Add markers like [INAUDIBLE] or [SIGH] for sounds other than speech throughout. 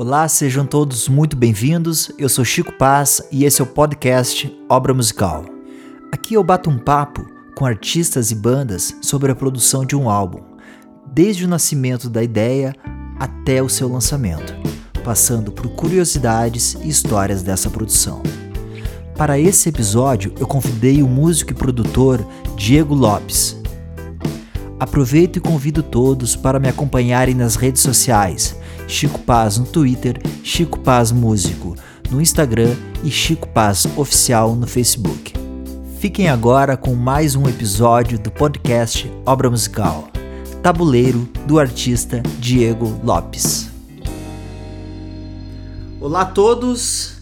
Olá, sejam todos muito bem-vindos. Eu sou Chico Paz e esse é o podcast Obra Musical. Aqui eu bato um papo com artistas e bandas sobre a produção de um álbum, desde o nascimento da ideia até o seu lançamento, passando por curiosidades e histórias dessa produção. Para esse episódio, eu convidei o músico e produtor Diego Lopes. Aproveito e convido todos para me acompanharem nas redes sociais Chico Paz no Twitter, Chico Paz Músico no Instagram e Chico Paz Oficial no Facebook. Fiquem agora com mais um episódio do podcast Obra Musical, Tabuleiro do artista Diego Lopes. Olá a todos,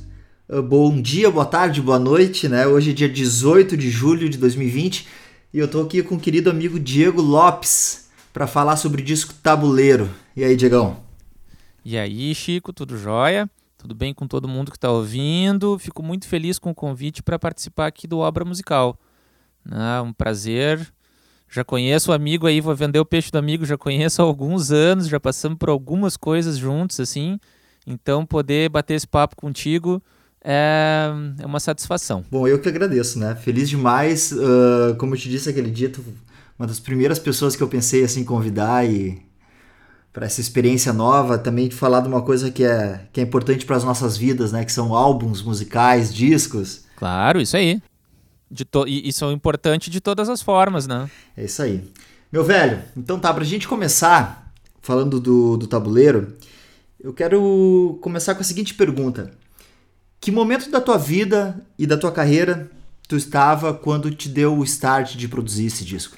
uh, bom dia, boa tarde, boa noite, né? Hoje é dia 18 de julho de 2020 e eu tô aqui com o querido amigo Diego Lopes para falar sobre o disco Tabuleiro. E aí, Diegão? E aí, Chico, tudo jóia? Tudo bem com todo mundo que está ouvindo? Fico muito feliz com o convite para participar aqui do Obra Musical. Ah, um prazer. Já conheço o amigo aí, vou vender o peixe do amigo, já conheço há alguns anos, já passamos por algumas coisas juntos, assim. Então, poder bater esse papo contigo é, é uma satisfação. Bom, eu que agradeço, né? Feliz demais. Uh, como eu te disse aquele dia, tu, uma das primeiras pessoas que eu pensei assim convidar e para essa experiência nova, também de falar de uma coisa que é, que é importante para as nossas vidas, né? Que são álbuns musicais, discos. Claro, isso aí. De to e, e são importantes de todas as formas, né? É isso aí. Meu velho, então tá, pra gente começar falando do, do tabuleiro, eu quero começar com a seguinte pergunta. Que momento da tua vida e da tua carreira tu estava quando te deu o start de produzir esse disco?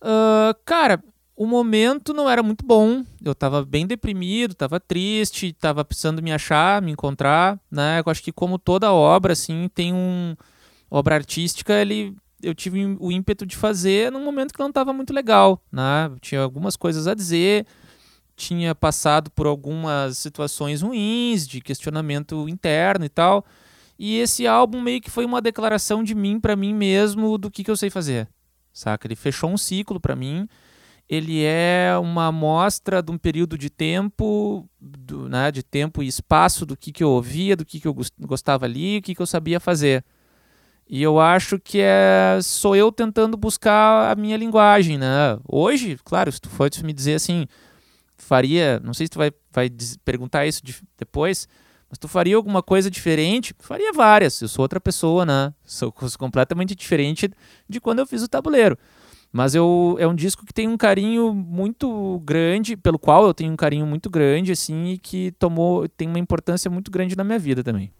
Uh, cara, o momento não era muito bom. Eu estava bem deprimido, estava triste, estava precisando me achar, me encontrar, né? Eu acho que como toda obra assim, tem um obra artística, ele eu tive o ímpeto de fazer num momento que não estava muito legal, né? tinha algumas coisas a dizer, tinha passado por algumas situações ruins, de questionamento interno e tal. E esse álbum meio que foi uma declaração de mim para mim mesmo do que, que eu sei fazer. Saca? Ele fechou um ciclo para mim ele é uma amostra de um período de tempo, do, né, de tempo e espaço do que, que eu ouvia, do que, que eu gostava ali, o que, que eu sabia fazer. E eu acho que é sou eu tentando buscar a minha linguagem, né? Hoje, claro, se tu for me dizer assim, faria, não sei se tu vai, vai perguntar isso de, depois, mas tu faria alguma coisa diferente? Faria várias. Eu sou outra pessoa, né? Sou completamente diferente de quando eu fiz o tabuleiro. Mas eu, é um disco que tem um carinho muito grande, pelo qual eu tenho um carinho muito grande, assim, e que tomou, tem uma importância muito grande na minha vida também.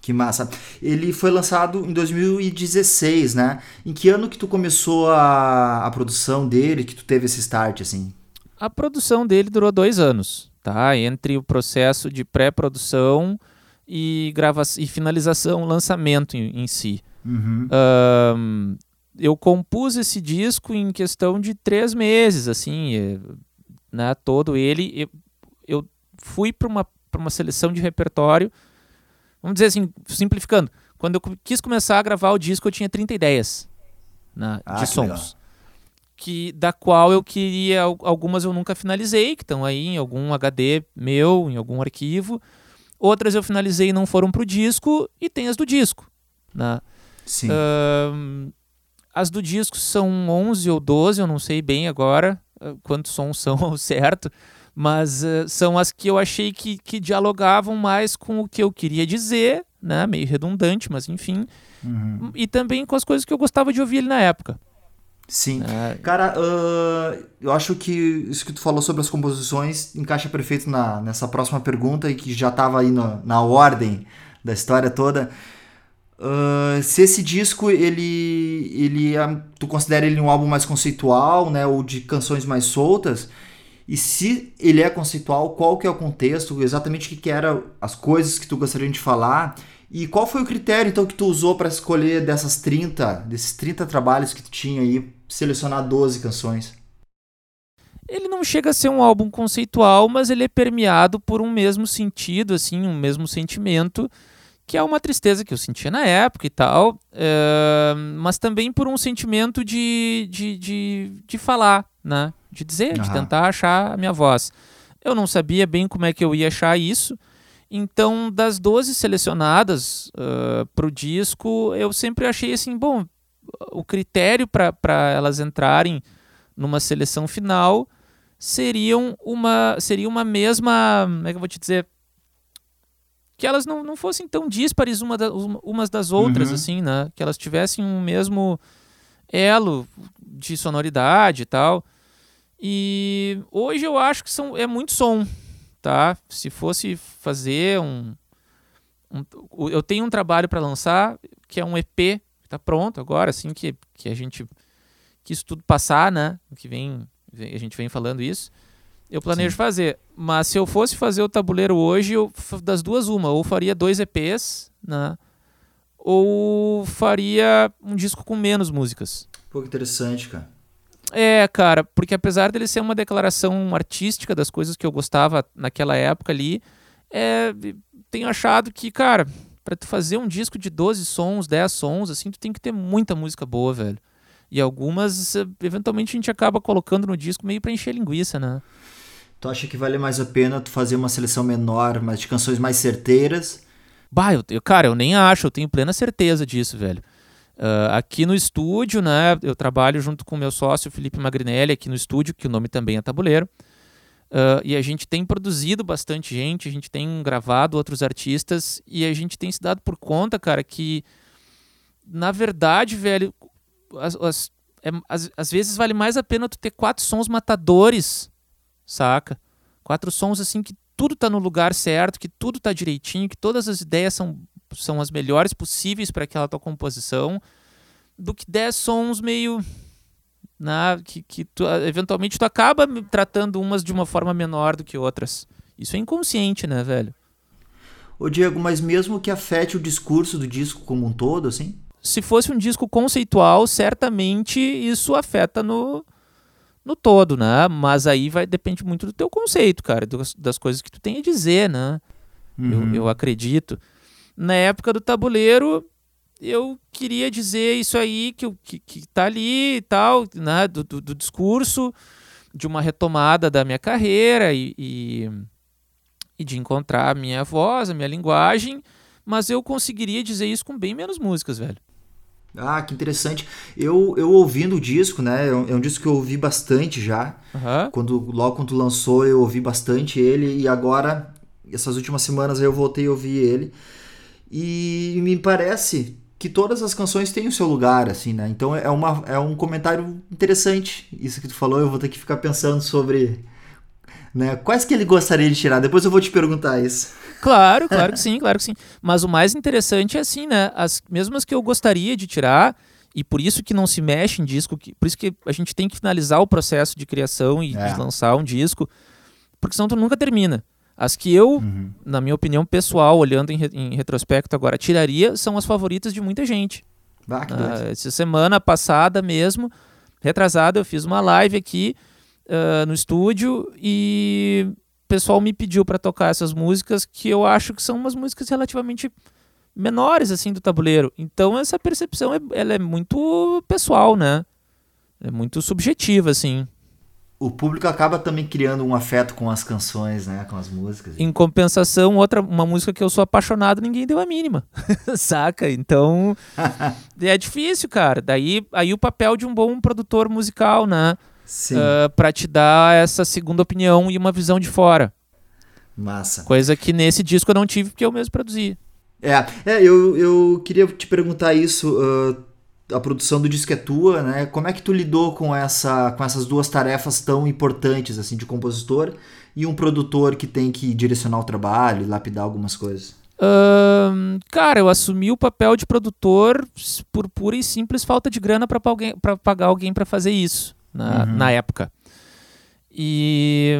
Que massa. Ele foi lançado em 2016, né? Em que ano que tu começou a, a produção dele, que tu teve esse start, assim? A produção dele durou dois anos, tá? Entre o processo de pré-produção e, grava e finalização, lançamento em, em si. Uhum. Um, eu compus esse disco em questão de três meses, assim, né, todo ele. Eu, eu fui para uma, uma seleção de repertório, vamos dizer assim, simplificando, quando eu quis começar a gravar o disco, eu tinha 30 ideias né, ah, de sons. Que, da qual eu queria, algumas eu nunca finalizei, que estão aí em algum HD meu, em algum arquivo. Outras eu finalizei e não foram pro disco, e tem as do disco. Né? Sim. As do disco são 11 ou 12, eu não sei bem agora uh, quantos sons são [LAUGHS] ao certo, mas uh, são as que eu achei que, que dialogavam mais com o que eu queria dizer, né? Meio redundante, mas enfim. Uhum. E também com as coisas que eu gostava de ouvir ali na época. Sim. É... Cara, uh, eu acho que isso que tu falou sobre as composições encaixa perfeito na, nessa próxima pergunta e que já estava aí no, na ordem da história toda. Se esse disco ele ele é, tu considera ele um álbum mais conceitual, né, ou de canções mais soltas? E se ele é conceitual, qual que é o contexto, exatamente o que, que eram as coisas que tu gostaria de falar? E qual foi o critério então que tu usou para escolher dessas 30, desses 30 trabalhos que tu tinha aí, selecionar 12 canções? Ele não chega a ser um álbum conceitual, mas ele é permeado por um mesmo sentido, assim, um mesmo sentimento que é uma tristeza que eu sentia na época e tal, é, mas também por um sentimento de, de, de, de falar, né? De dizer, uhum. de tentar achar a minha voz. Eu não sabia bem como é que eu ia achar isso. Então, das 12 selecionadas uh, para o disco, eu sempre achei assim, bom, o critério para elas entrarem numa seleção final seriam uma, seria uma mesma, como é que eu vou te dizer, que elas não, não fossem tão díspares uma da, umas das outras, uhum. assim, né? Que elas tivessem um mesmo elo de sonoridade e tal. E hoje eu acho que são, é muito som, tá? Se fosse fazer um, um eu tenho um trabalho para lançar que é um EP, tá pronto agora, assim que, que a gente que isso tudo passar, né? Que vem, a gente vem falando isso. Eu planejo Sim. fazer, mas se eu fosse fazer o tabuleiro hoje, eu, das duas uma, ou faria dois EPs, né? Ou faria um disco com menos músicas. Pô, que interessante, cara. É, cara, porque apesar dele ser uma declaração artística das coisas que eu gostava naquela época ali, é, tenho achado que, cara, para tu fazer um disco de 12 sons, 10 sons, assim, tu tem que ter muita música boa, velho. E algumas, eventualmente, a gente acaba colocando no disco meio pra encher linguiça, né? Tu acha que vale mais a pena tu fazer uma seleção menor, mas de canções mais certeiras? Bah, eu, eu, cara, eu nem acho, eu tenho plena certeza disso, velho. Uh, aqui no estúdio, né, eu trabalho junto com meu sócio Felipe Magrinelli aqui no estúdio, que o nome também é Tabuleiro. Uh, e a gente tem produzido bastante gente, a gente tem gravado outros artistas e a gente tem se dado por conta, cara, que na verdade, velho, as, é, às vezes vale mais a pena tu ter quatro sons matadores saca? Quatro sons assim que tudo tá no lugar certo, que tudo tá direitinho, que todas as ideias são, são as melhores possíveis para aquela tua composição, do que dez sons meio na né, que, que tu, eventualmente tu acaba tratando umas de uma forma menor do que outras. Isso é inconsciente, né, velho? Ô Diego, mas mesmo que afete o discurso do disco como um todo, assim? Se fosse um disco conceitual, certamente isso afeta no, no todo, né? Mas aí vai depende muito do teu conceito, cara, das coisas que tu tem a dizer, né? Uhum. Eu, eu acredito. Na época do tabuleiro, eu queria dizer isso aí que, que, que tá ali e tal, né? Do, do, do, discurso, de uma retomada da minha carreira e, e, e de encontrar a minha voz, a minha linguagem, mas eu conseguiria dizer isso com bem menos músicas, velho. Ah, que interessante. Eu, eu ouvindo o disco, né? É um, é um disco que eu ouvi bastante já. Uhum. Quando, logo quando lançou, eu ouvi bastante ele. E agora, essas últimas semanas, eu voltei a ouvir ele. E me parece que todas as canções têm o seu lugar, assim, né? Então é, uma, é um comentário interessante. Isso que tu falou, eu vou ter que ficar pensando sobre né? Quais que ele gostaria de tirar? Depois eu vou te perguntar isso. Claro, claro que sim, claro que sim. Mas o mais interessante é assim, né? As mesmas que eu gostaria de tirar, e por isso que não se mexe em disco, que, por isso que a gente tem que finalizar o processo de criação e é. de lançar um disco, porque senão tu nunca termina. As que eu, uhum. na minha opinião pessoal, olhando em, em, retrospecto agora, tiraria são as favoritas de muita gente. Ah, uh, essa semana passada mesmo, retrasada, eu fiz uma live aqui uh, no estúdio e pessoal me pediu para tocar essas músicas que eu acho que são umas músicas relativamente menores assim do tabuleiro. Então essa percepção é, ela é muito pessoal, né? É muito subjetiva assim. O público acaba também criando um afeto com as canções, né, com as músicas. Em compensação, outra uma música que eu sou apaixonado, ninguém deu a mínima. [LAUGHS] Saca? Então [LAUGHS] é difícil, cara. Daí aí o papel de um bom produtor musical, né? Uh, para te dar essa segunda opinião e uma visão de fora. Massa. Coisa que nesse disco eu não tive porque eu mesmo produzi. É, é eu, eu queria te perguntar isso. Uh, a produção do disco é tua, né? Como é que tu lidou com, essa, com essas duas tarefas tão importantes, assim, de compositor e um produtor que tem que direcionar o trabalho e lapidar algumas coisas? Uh, cara, eu assumi o papel de produtor por pura e simples falta de grana para pagar alguém para fazer isso na, uhum. na época. E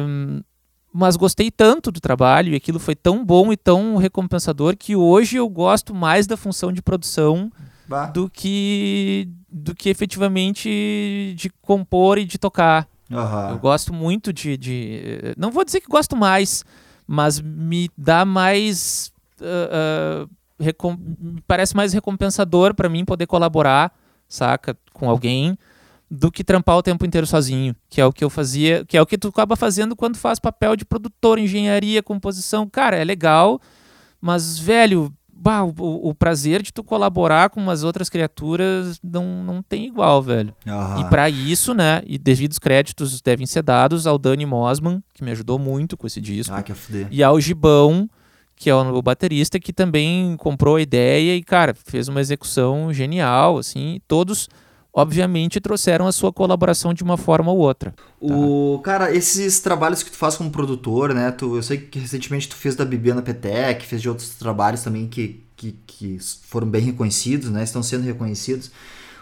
mas gostei tanto do trabalho e aquilo foi tão bom e tão recompensador que hoje eu gosto mais da função de produção bah. do que do que efetivamente de compor e de tocar. Uhum. Eu gosto muito de, de, não vou dizer que gosto mais, mas me dá mais uh, uh, me parece mais recompensador para mim poder colaborar, saca, com alguém do que trampar o tempo inteiro sozinho, que é o que eu fazia, que é o que tu acaba fazendo quando faz papel de produtor, engenharia, composição. Cara, é legal, mas, velho, bah, o, o, prazer de tu colaborar com umas outras criaturas não, não tem igual, velho. E para isso, né, e devidos créditos devem ser dados ao Dani Mosman, que me ajudou muito com esse disco, Ah, que fuder. e ao Gibão, que é o baterista, que também comprou a ideia e, cara, fez uma execução genial, assim, todos obviamente trouxeram a sua colaboração de uma forma ou outra. O, cara, esses trabalhos que tu faz como produtor, né? Tu, eu sei que recentemente tu fez da Bibiana Petec, fez de outros trabalhos também que, que, que foram bem reconhecidos, né? Estão sendo reconhecidos.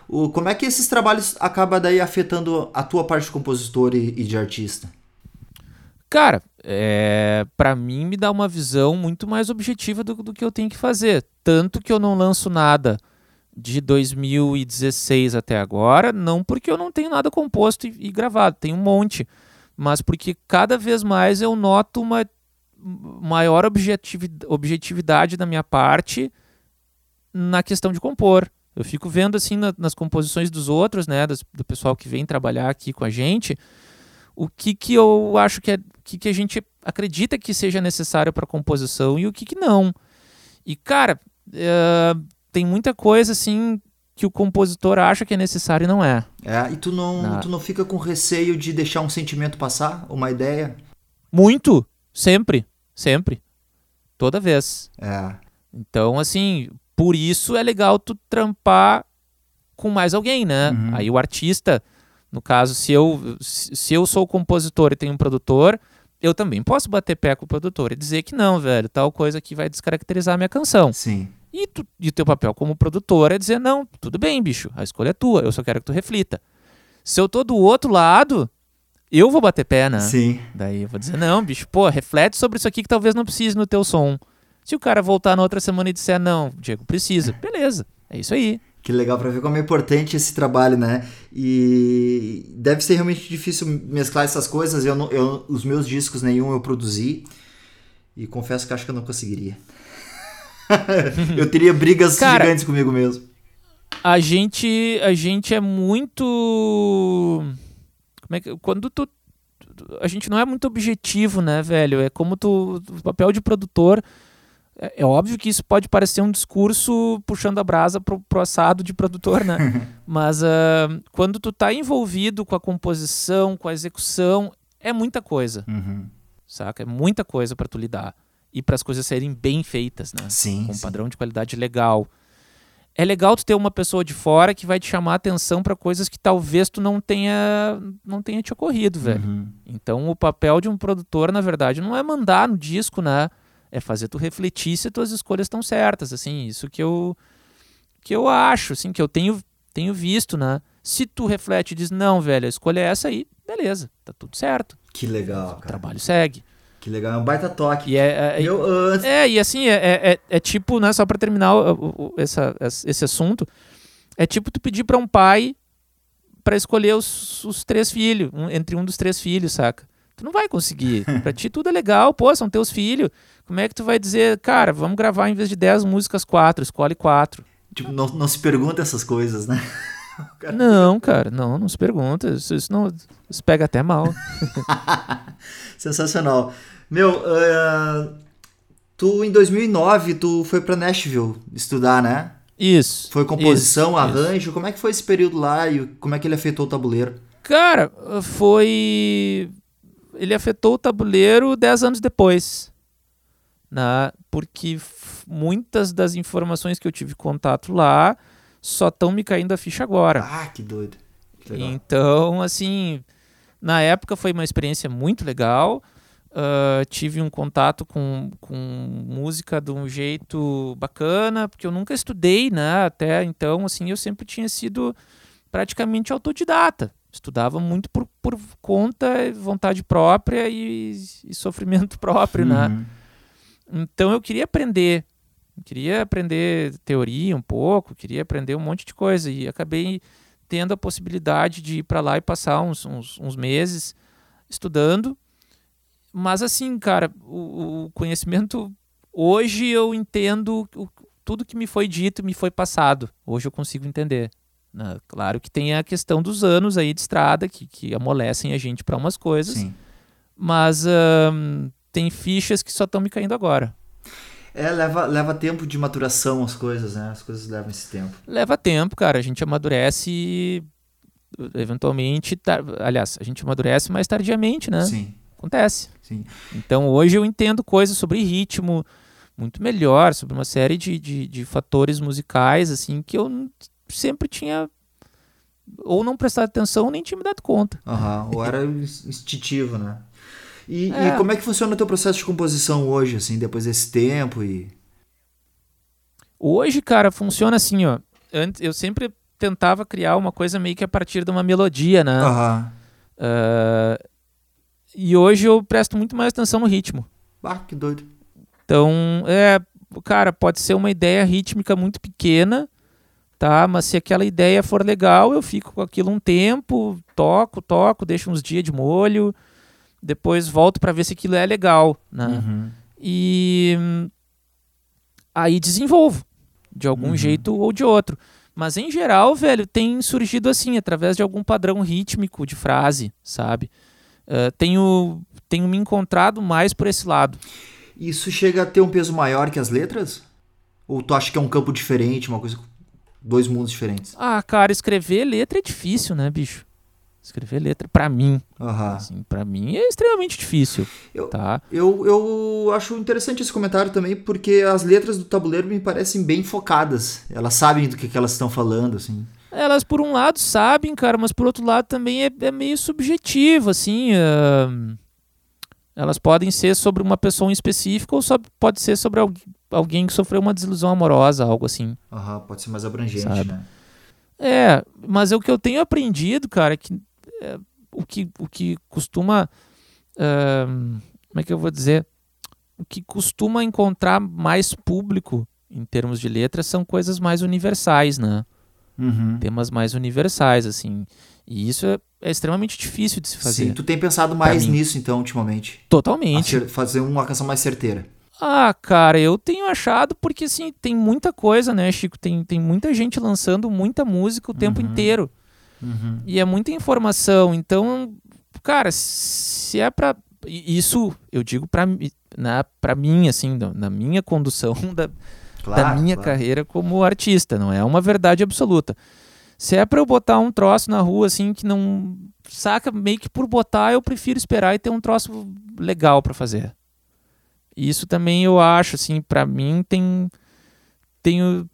O, como é que esses trabalhos acabam daí afetando a tua parte de compositor e, e de artista? Cara, é, para mim me dá uma visão muito mais objetiva do, do que eu tenho que fazer. Tanto que eu não lanço nada de 2016 até agora, não porque eu não tenho nada composto e, e gravado, tem um monte, mas porque cada vez mais eu noto uma maior objetivi- objetividade da minha parte na questão de compor. Eu fico vendo assim na- nas composições dos outros, né, das- do pessoal que vem trabalhar aqui com a gente, o que que eu acho que é, que que a gente acredita que seja necessário para composição e o que que não. E cara, é, tem muita coisa assim que o compositor acha que é necessário e não é. É, e tu não, Não. tu não fica com receio de deixar um sentimento passar, uma ideia? Muito, sempre, sempre, toda vez. É. Então, assim, por isso é legal tu trampar com mais alguém, né? Uhum. Aí o artista, no caso, se eu, se eu sou compositor e tenho um produtor, eu também posso bater pé com o produtor e dizer que não, velho, tal coisa aqui vai descaracterizar a minha canção. Sim. E, tu, e o teu papel como produtor é dizer, não, tudo bem, bicho, a escolha é tua, eu só quero que tu reflita. Se eu tô do outro lado, eu vou bater pé, né? Sim. Daí eu vou dizer, não, bicho, pô, reflete sobre isso aqui que talvez não precise no teu som. Se o cara voltar na outra semana e disser, não, Diego, precisa, beleza, é isso aí. Que legal pra ver como é importante esse trabalho, né? E deve ser realmente difícil mesclar essas coisas. Eu, não- eu os meus discos nenhum eu produzi e confesso que acho que eu não conseguiria. [LAUGHS] eu teria brigas Cara- gigantes comigo mesmo. A gente, a gente é muito... Como é que... Quando tu... A gente não é muito objetivo, né, velho? É como tu... O papel de produtor... É, é óbvio que isso pode parecer um discurso puxando a brasa pro, pro assado de produtor, né? [LAUGHS] Mas ah, quando tu tá envolvido com a composição, com a execução, é muita coisa. Uhum. saca? É muita coisa pra tu lidar e para as coisas serem bem feitas, né? Sim. Com um sim. padrão de qualidade legal. É legal tu ter uma pessoa de fora que vai te chamar a atenção pra coisas que talvez tu não tenha não tenha te ocorrido, velho. Uhum. Então o papel de um produtor, na verdade, não é mandar no disco, né? É fazer tu refletir se tuas escolhas estão certas, assim, isso que eu que eu acho, assim, que eu tenho tenho visto, né? Se tu reflete e diz, não, velho, a escolha é essa aí, beleza, tá tudo certo. Que legal, O cara. trabalho segue. Que legal. É um baita toque. E é, é, Eu, ah, antes- é, e assim, é, é, é- é tipo, né, só pra terminar o- o- essa, esse assunto, é tipo tu pedir pra um pai pra escolher os, os três filhos, um- entre um dos três filhos, saca? Tu não vai conseguir. [LAUGHS] pra ti tudo é legal, pô, são teus filhos. Como é que tu vai dizer, cara, vamos gravar em vez de 10 músicas, quatro, escolhe quatro. tipo, não, não se pergunta essas coisas, né? Não, cara, não, não se pergunta. Isso, isso não. Isso pega até mal. [LAUGHS] Sensacional. Meu, ah, tu em 2009 tu foi pra Nashville estudar, né? Isso. Foi composição, isso, arranjo. Como é que foi esse período lá e como é que ele afetou o tabuleiro? Cara, foi. Ele afetou o tabuleiro 10 anos depois. Né? Porque muitas das informações que eu tive contato lá só estão me caindo a ficha agora. Ah, que doido. Que. Então, assim, na época foi uma experiência muito legal. Ah, tive um contato com, com música de um jeito bacana, porque eu nunca estudei, né? Até então, assim, eu sempre tinha sido praticamente autodidata. Estudava muito por, por conta, vontade própria e, e sofrimento [LAUGHS] próprio, né? Uhum. Então eu queria aprender. Queria aprender teoria um pouco, queria aprender um monte de coisa. E acabei tendo a possibilidade de ir para lá e passar uns, uns, uns meses estudando. Mas assim, cara, o, o conhecimento. Hoje eu entendo o- tudo que me foi dito me foi passado. Hoje eu consigo entender. Né? Claro que tem a questão dos anos aí de estrada que, que amolecem a gente para umas coisas, Sim. mas tem fichas que só estão me caindo agora. É, leva, leva tempo de maturação as coisas, né? As coisas levam esse tempo. Leva tempo, cara. A gente amadurece eventualmente, tar- aliás, a gente amadurece mais tardiamente, né? Sim, Acontece. sim. Então hoje eu entendo coisas sobre ritmo muito melhor, sobre uma série de, de, de fatores musicais, assim, que eu sempre tinha ou não prestado atenção ou nem tinha me dado conta. Aham, Ou era ins- instintivo, né? E, e É. como é que funciona o teu processo de composição hoje, assim, depois desse tempo e... Hoje, cara, funciona assim, ó. Antes, eu sempre tentava criar uma coisa meio que a partir de uma melodia, né? Aham. Ah, e hoje eu presto muito mais atenção no ritmo. Ah, que doido. Então, é, cara, pode ser uma ideia rítmica muito pequena, tá? Mas se aquela ideia for legal, eu fico com aquilo um tempo, toco, toco, deixo uns dias de molho, depois volto pra ver se aquilo é legal, né? Uhum. E hum, aí desenvolvo de algum Uhum. jeito ou de outro. Mas em geral, velho, tem surgido assim, através de algum padrão rítmico de frase, sabe? Ah, tenho, tenho me encontrado mais por esse lado. Isso chega a ter um peso maior que as letras? Ou tu acha que é um campo diferente, uma coisa... Dois mundos diferentes? Ah, cara, escrever letra é difícil, né, bicho? Escrever letra, pra mim, Aham. assim, para mim é extremamente difícil, Eu- tá? Eu, eu acho interessante esse comentário também, porque as letras do tabuleiro me parecem bem focadas. Elas sabem do que, que elas estão falando, assim. Elas, por um lado, sabem, cara, mas por outro lado também é, é meio subjetivo, assim. ahn, elas podem ser sobre uma pessoa em específico ou sob- pode ser sobre algu- alguém que sofreu uma desilusão amorosa, algo assim. Aham, pode ser mais abrangente, Sabe. né? É, mas é o que eu tenho aprendido, cara, que é, o que o que costuma ahn, como é que eu vou dizer? O que costuma encontrar mais público em termos de letras são coisas mais universais, né? Uhum. Temas mais universais, assim. E isso é, é extremamente difícil de se fazer. Sim, tu tem pensado mais nisso, então, ultimamente. Totalmente. Acer- Fazer uma canção mais certeira. Ah, cara, eu tenho achado porque assim, tem muita coisa, né, Chico? Tem, tem muita gente lançando muita música o tempo Uhum. inteiro. E é muita informação. Então, cara, se é pra. e Isso eu digo pra, mi- na, pra mim, assim, na, minha condução [LAUGHS] da, Claro, da minha claro. carreira como artista, não é uma verdade absoluta. Se é pra eu botar um troço na rua, assim, que não. Saca, meio que por botar, eu prefiro esperar e ter um troço legal pra fazer. Isso também eu acho, assim, pra mim tem. Tenho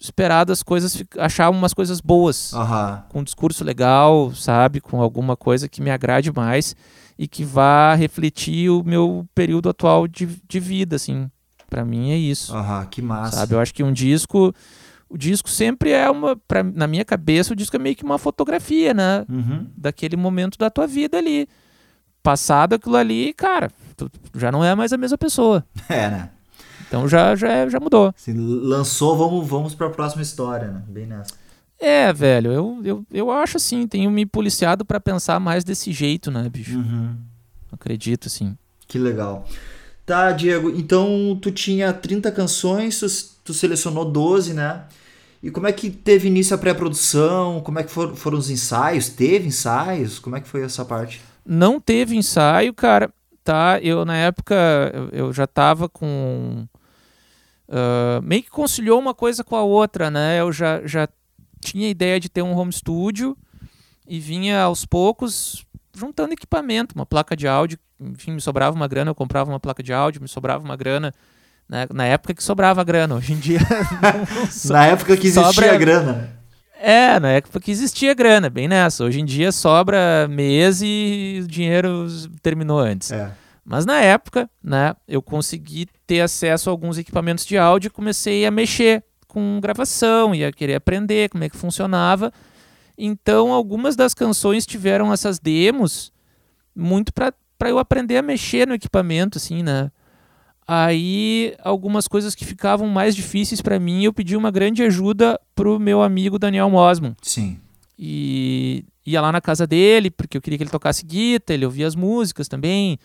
esperado as coisas, achar umas coisas boas Aham. com um discurso legal, sabe? Com alguma coisa que me agrade mais e que vá refletir o meu período atual de, de vida, assim. Pra mim é isso, Aham, que massa. sabe? Eu acho que um disco... O disco sempre é uma... Pra, na minha cabeça, o disco é meio que uma fotografia, né? Uhum. Daquele momento da tua vida ali. Passado aquilo ali, cara, tu já não é mais a mesma pessoa. [LAUGHS] É, né? Então já, já, já mudou. Se lançou, vamos, vamos pra próxima história, né? Bem nessa. É, velho, eu, eu, eu acho assim, tenho me policiado pra pensar mais desse jeito, né, bicho? Uhum. Acredito, assim. Que legal. Tá, Diego, então tu tinha 30 canções, tu, tu selecionou 12, né? E como é que teve início a pré-produção? Como é que for- foram os ensaios? Teve ensaios? Como é que foi essa parte? Não teve ensaio, cara. Tá, eu na época eu, eu já tava com ah, meio que conciliou uma coisa com a outra, né? Eu já, já tinha ideia de ter um home studio e vinha aos poucos juntando equipamento, uma placa de áudio, enfim, me sobrava uma grana, eu comprava uma placa de áudio, me sobrava uma grana. né? Na época que sobrava grana, hoje em dia [LAUGHS] não, não [LAUGHS] so- Na época que existia sobra- grana. é, na época que existia grana, bem nessa. Hoje em dia sobra mês e o dinheiro terminou antes. É. Mas na época, né, eu consegui ter acesso a alguns equipamentos de áudio e comecei a mexer com gravação e a querer aprender como é que funcionava. Então, algumas das canções tiveram essas demos muito para eu aprender a mexer no equipamento, assim, né? Aí, algumas coisas que ficavam mais difíceis para mim, eu pedi uma grande ajuda pro meu amigo Daniel Mosman Sim. e ia lá na casa dele, porque eu queria que ele tocasse guitarra, ele ouvia as músicas também,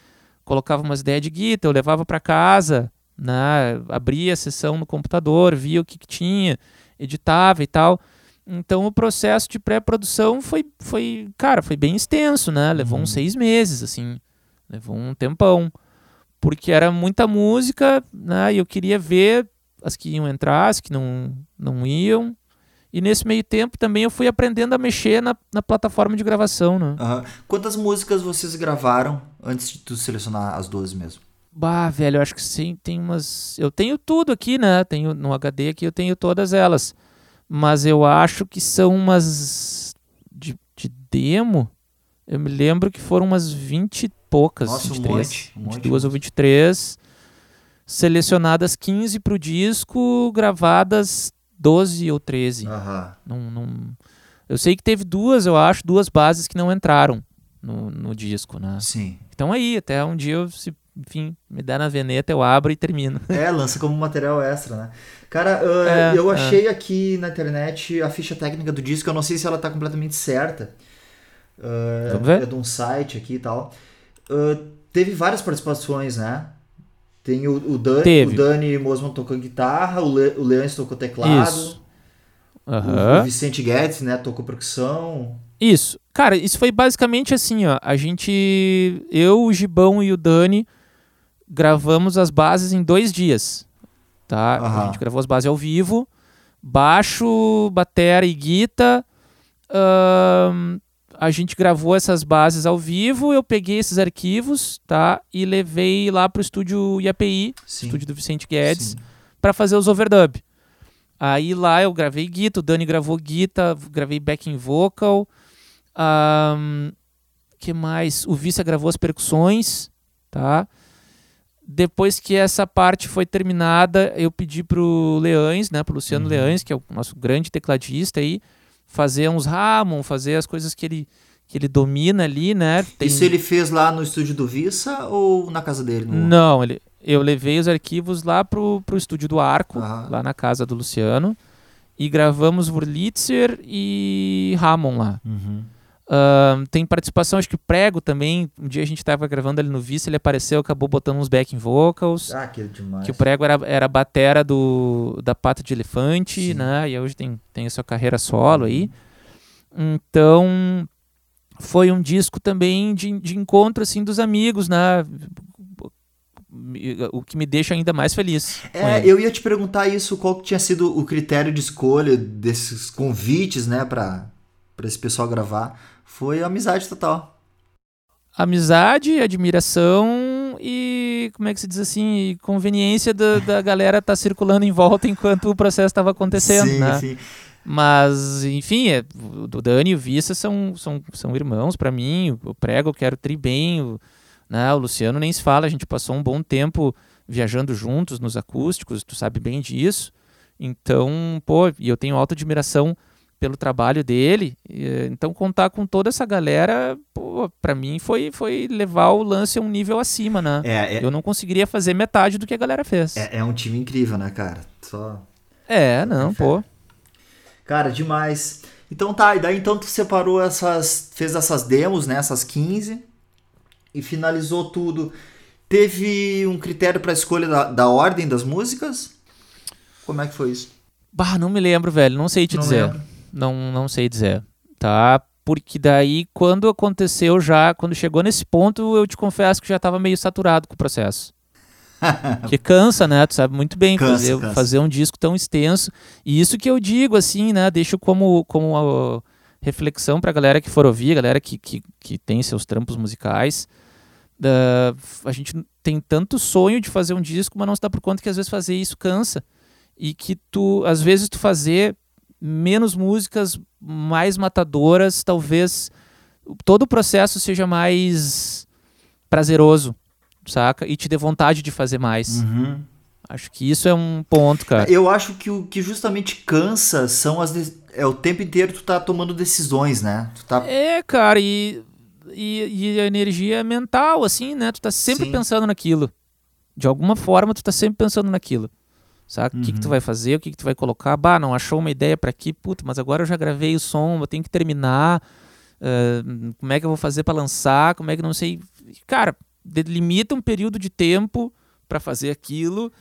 colocava umas ideias de guitarra, eu levava para casa, né, abria a sessão no computador, via o que, que tinha, editava e tal. Então o processo de pré-produção foi, foi, cara, foi bem extenso, né? Levou Uhum. uns seis meses, assim. Levou um tempão. Porque era muita música, né? E eu queria ver as que iam entrar, as que não, não iam. E nesse meio tempo também eu fui aprendendo a mexer na, na plataforma de gravação, né? Aham. Quantas músicas vocês gravaram antes de tu selecionar as 12 mesmo? Bah, velho, eu acho que sim, tem umas. Eu tenho tudo aqui, né? Tenho no HD aqui, eu tenho todas elas. Mas eu acho que são umas. De, de demo. Eu me lembro que foram umas 20 e poucas. Nossa, um 23, monte, um monte 22 ou mesmo. 23. Selecionadas 15 pro disco, gravadas 12 ou 13. Aham. Não, não... Eu sei que teve duas, eu acho, duas bases que não entraram no, no disco, né? Sim. Então aí, até um dia eu, se, enfim, me der na veneta, eu abro e termino. [LAUGHS] É, lança como material extra, né? Cara, ah, É, eu é. achei aqui na internet a ficha técnica do disco, eu não sei se ela tá completamente certa. Ah, Vamos ver? É de um site aqui e tal. Ah, teve várias participações, né? Tem o, o, Dan, Teve. o Dani Mosman tocou guitarra, o, Le, o Leandro tocou teclado, Isso. o. Vicente Guedes, né, tocou percussão. Isso. Cara, isso foi basicamente assim, ó. A gente. Eu, o Gibão e o Dani gravamos as bases em dois dias. Tá? A gente gravou as bases ao vivo. Baixo, batera e guita. A gente gravou essas bases ao vivo. Eu peguei esses arquivos, tá? E levei lá pro estúdio IAPI, Sim. estúdio do Vicente Guedes. Para fazer os overdub. Aí lá eu gravei guita, o Dani gravou guita, gravei backing vocal. Ahn, que mais? O Vissa gravou as percussões, tá? Depois que essa parte foi terminada, eu pedi pro Leães, né, pro Luciano Uhum. Leães, que é o nosso grande tecladista aí, fazer uns Ramon, fazer as coisas que ele que ele domina ali, né? Tem- Isso ele fez lá no estúdio do Vissa ou na casa dele? No... Não, ele, eu levei os arquivos lá pro, pro estúdio do Arco, Aham. lá na casa do Luciano, e gravamos Wurlitzer e Ramon lá. Uhum. Ahn, tem participação, acho que Prego também. Um dia a gente tava gravando ali no Vista, ele apareceu, acabou botando uns backing vocals. Ah, que demais. Que o Prego era, era a batera do, da Pata de Elefante, Sim. né? E hoje tem, tem a sua carreira solo aí. Então, foi um disco também de, de encontro, assim, dos amigos, né? O que me deixa ainda mais feliz. É, ele. eu ia te perguntar isso, qual que tinha sido o critério de escolha desses convites, né, pra, pra esse pessoal gravar. Foi amizade total. Amizade, admiração e, como é que se diz assim, conveniência da, da galera estar circulando em volta enquanto o processo estava acontecendo, sim, né? sim. Mas, enfim, é, o Dani e o Vissa são, são, são irmãos pra mim. O Prego eu quero tri bem. O, né, o Luciano nem se fala. A gente passou um bom tempo viajando juntos nos acústicos, tu sabe bem disso. Então, pô, e eu tenho alta admiração pelo trabalho dele. Então, contar com toda essa galera, pô, pra mim foi, foi levar o lance a um nível acima, né? É, é, Eu não conseguiria fazer metade do que a galera fez. é, é um time incrível, né, cara? Só... É, não, pô. Cara, demais. Então tá, e daí então tu separou essas. fez essas demos, né? Essas 15 e finalizou tudo. Teve um critério pra escolha da, da ordem das músicas? Como é que foi isso? Bah, não me lembro, velho. Não sei te Não dizer. lembro. Não, não sei dizer. Tá? Porque daí, quando aconteceu já, quando chegou nesse ponto, eu te confesso que já tava meio saturado com o processo. [LAUGHS] Porque cansa, né? Tu sabe muito bem Cansa, fazer, cansa. fazer um disco tão extenso. E isso que eu digo, assim, né? Deixo como, como reflexão pra galera que for ouvir, galera que, que, que tem seus trampos musicais. Da- a gente tem tanto sonho de fazer um disco, mas não se dá por conta que às vezes fazer isso cansa. E que tu, às vezes, tu fazer menos músicas mais matadoras, talvez todo o processo seja mais prazeroso, saca? E te dê vontade de fazer mais. Uhum. Acho que isso é um ponto, cara. Eu acho que o que justamente cansa são as. de- É o tempo inteiro tu tá tomando decisões, né? Tu tá. É, cara, e, e, e a energia é mental, assim, né? Tu tá sempre Sim. pensando naquilo. De alguma forma, tu tá sempre pensando naquilo. Sabe? O que, que tu Uhum. vai fazer, o que, que tu vai colocar. Bah, não achou uma ideia pra aqui, puta, mas agora eu já gravei o som, eu tenho que terminar. ah, como é que eu vou fazer pra lançar? Como é que não sei. Cara, delimita um período de tempo pra fazer aquilo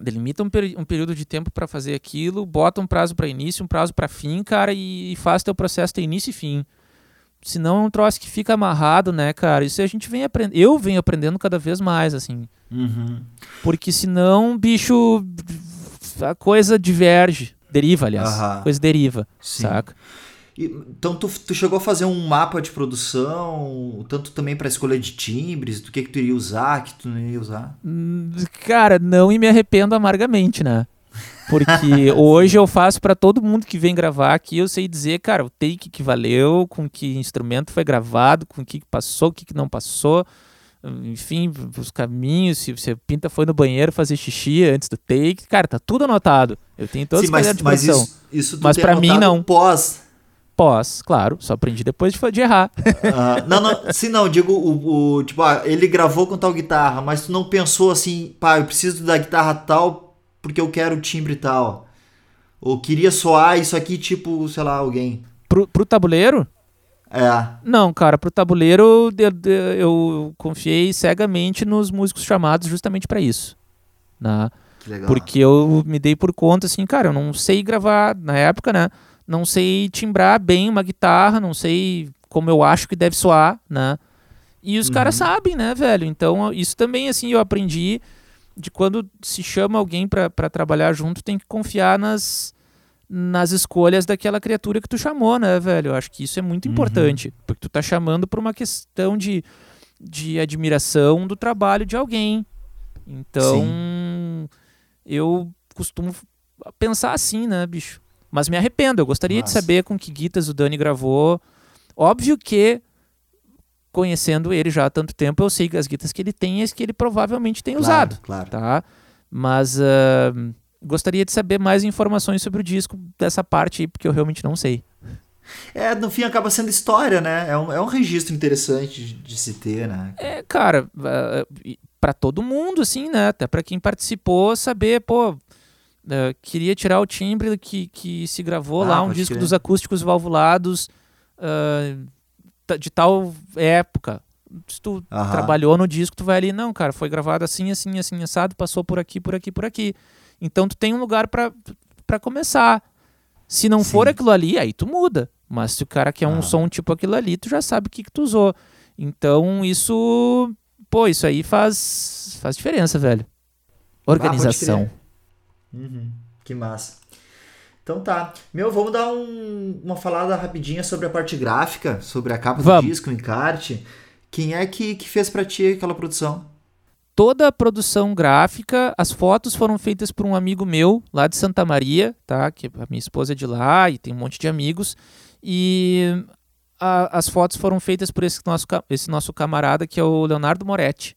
delimita um, um período de tempo para fazer aquilo, bota um prazo para início, um prazo para fim, cara, e, e faz teu processo ter início e fim. Senão é um troço que fica amarrado, né, cara? Isso a gente vem aprendendo. Eu venho aprendendo cada vez mais, assim. Uhum. Porque senão, bicho, a coisa diverge. Deriva, aliás. A coisa deriva, Sim. saca? Então tu, tu chegou a fazer um mapa de produção, tanto também para escolha de timbres, do que que tu iria usar, que tu não iria usar? Hum, Cara, não e me arrependo amargamente, né? Porque [LAUGHS] hoje eu faço pra todo mundo que vem gravar aqui, eu sei dizer, cara, o take que valeu, com que instrumento foi gravado, com o que passou, o que não passou, enfim, os caminhos, se você pinta foi no banheiro fazer xixi antes do take, cara, tá tudo anotado. Eu tenho todos Sim, os mas, de mas isso, isso Mas tem pra mim, não. Pós. Pós, claro, só aprendi depois de, de errar. Ah, não, não, sim, não, digo o, o- tipo, ah, ele gravou com tal guitarra, mas tu não pensou assim, pá, eu preciso da guitarra tal porque eu quero o timbre tal. Ou queria soar isso aqui, tipo, sei lá, alguém. Pro, pro tabuleiro, É. Não, cara, pro tabuleiro eu, eu- confiei cegamente nos músicos chamados justamente pra isso. Né? Que legal. Porque eu me dei por conta, assim, cara, eu não sei gravar na época, né? Não sei timbrar bem uma guitarra, não sei como eu acho que deve soar, né? E os caras sabem, né, velho? Então, isso também, assim, eu aprendi de quando se chama alguém pra pra trabalhar junto, tem que confiar nas, nas escolhas daquela criatura que tu chamou, né, velho? Eu acho que isso é muito Uhum. importante. Porque tu tá chamando por uma questão de, de admiração do trabalho de alguém. Então, eu costumo pensar assim, né, bicho? Mas me arrependo. Eu gostaria Massa. de saber com que guitas o Dani gravou. Óbvio que, conhecendo ele já há tanto tempo, eu sei que as guitas que ele tem é as que ele provavelmente tem Claro, usado Claro. tá? Mas ah, gostaria de saber mais informações sobre o disco dessa parte aí, porque eu realmente não sei. É, no fim acaba sendo história, né? É um, é um registro interessante de, de se ter, né? É, cara, ah, e pra todo mundo, assim, né? Até pra quem participou, saber, pô, ah, queria tirar o timbre que, que se gravou Ah, lá, um disco crer. dos acústicos valvulados ah, ta- de tal época. Se tu trabalhou no disco, tu vai ali, não, cara, foi gravado assim, assim, assim, assado, passou por aqui, por aqui, por aqui. Então tu tem um lugar pra pra começar. Se não for Sim. aquilo ali, aí tu muda. Mas se o cara quer um Ah. som tipo aquilo ali, tu já sabe o que, que tu usou. Então isso, pô, isso aí faz faz diferença, velho. Organização. Uhum, que massa. Então tá. Meu, vamos dar um- uma falada rapidinha sobre a parte gráfica, sobre a capa Vamos. do disco, o encarte. Quem é que, que fez pra ti aquela produção? toda a produção gráfica, as fotos foram feitas por um amigo meu lá de Santa Maria, tá? Que a minha esposa é de lá e tem um monte de amigos. E a- as fotos foram feitas por esse nosso, esse nosso camarada que é o Leonardo Moretti.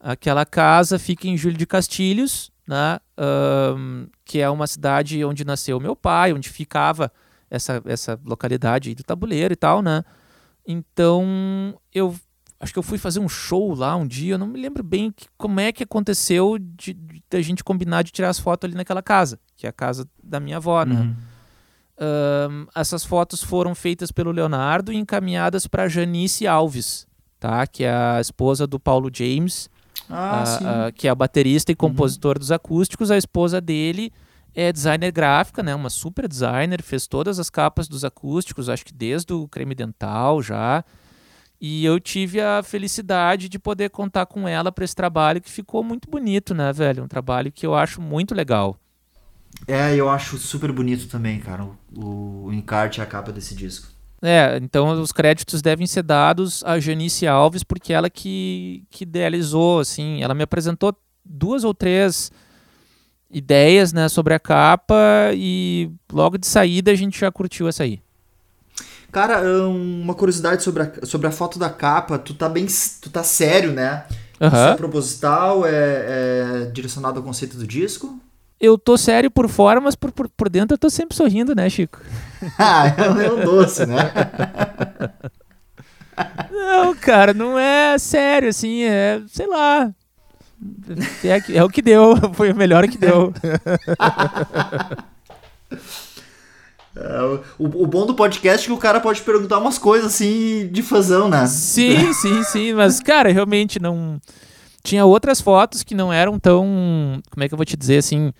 Aquela casa fica em Júlio de Castilhos, né? Ahn, que é uma cidade onde nasceu meu pai, onde ficava essa, essa localidade do tabuleiro e tal, né? Então eu acho que eu fui fazer um show lá um dia, eu não me lembro bem que- como é que aconteceu de, de a gente combinar de tirar as fotos ali naquela casa, que é a casa da minha avó, né? Uhum. Ahn, essas fotos foram feitas pelo Leonardo e encaminhadas para Janice Alves, tá? Que é a esposa do Paulo James, Ah, a- sim. a- que é a baterista e compositor dos acústicos. A esposa dele é designer gráfica, né? Uma super designer, fez todas as capas dos acústicos, acho que desde o creme dental já. E eu tive a felicidade de poder contar com ela para esse trabalho que ficou muito bonito, né, velho? Um trabalho que eu acho muito legal. É, eu acho super bonito também, cara, o, o encarte e a capa desse disco. É, então os créditos devem ser dados a Janice Alves, porque ela que, que idealizou, assim, ela me apresentou duas ou três ideias, né, sobre a capa e logo de saída a gente já curtiu essa aí. Cara, hum, uma curiosidade sobre a, sobre a foto da capa, tu tá bem, tu tá sério, né? Isso é proposital, é, é direcionado ao conceito do disco? Eu tô sério por fora, mas por, por, por dentro eu tô sempre sorrindo, né, Chico? [LAUGHS] ah, é um doce, né? Não, cara, não é sério, assim, é, sei lá. É, é o que deu, [LAUGHS] foi o melhor que deu. [LAUGHS] É, o, o bom do podcast é que o cara pode perguntar umas coisas assim de fazão, né? Sim, sim, sim, mas cara, realmente não Tinha outras fotos que não eram tão, como é que eu vou te dizer assim,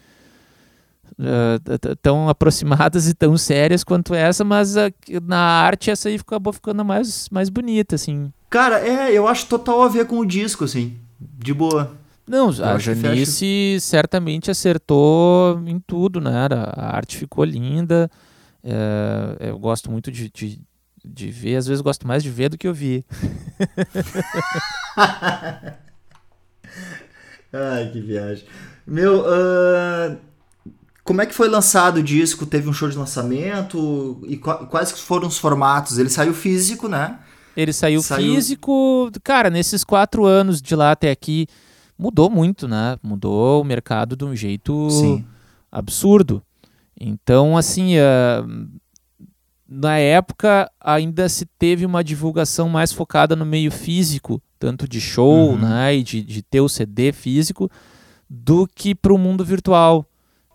uh, tão aproximadas e tão sérias quanto essa, mas uh, na arte essa aí acabou ficando mais, mais bonita, assim. Cara, é, eu acho total a ver com o disco, assim, de boa. Não, eu a Janice certamente acertou em tudo, né? A arte ficou linda. É, eu gosto muito de, de, de, ver, às vezes gosto mais de ver do que ouvir. [LAUGHS] Ai, que viagem. Meu, uh, como é que foi lançado o disco? Teve um show de lançamento? E quais foram os formatos? Ele saiu físico, né? Ele saiu, saiu, físico. Cara, nesses quatro anos de lá até aqui, mudou muito, né? Mudou o mercado de um jeito Sim. absurdo. Então, assim, uh, na época ainda se teve uma divulgação mais focada no meio físico, tanto de show, uhum. né, e de, de ter o CD físico, do que para o mundo virtual,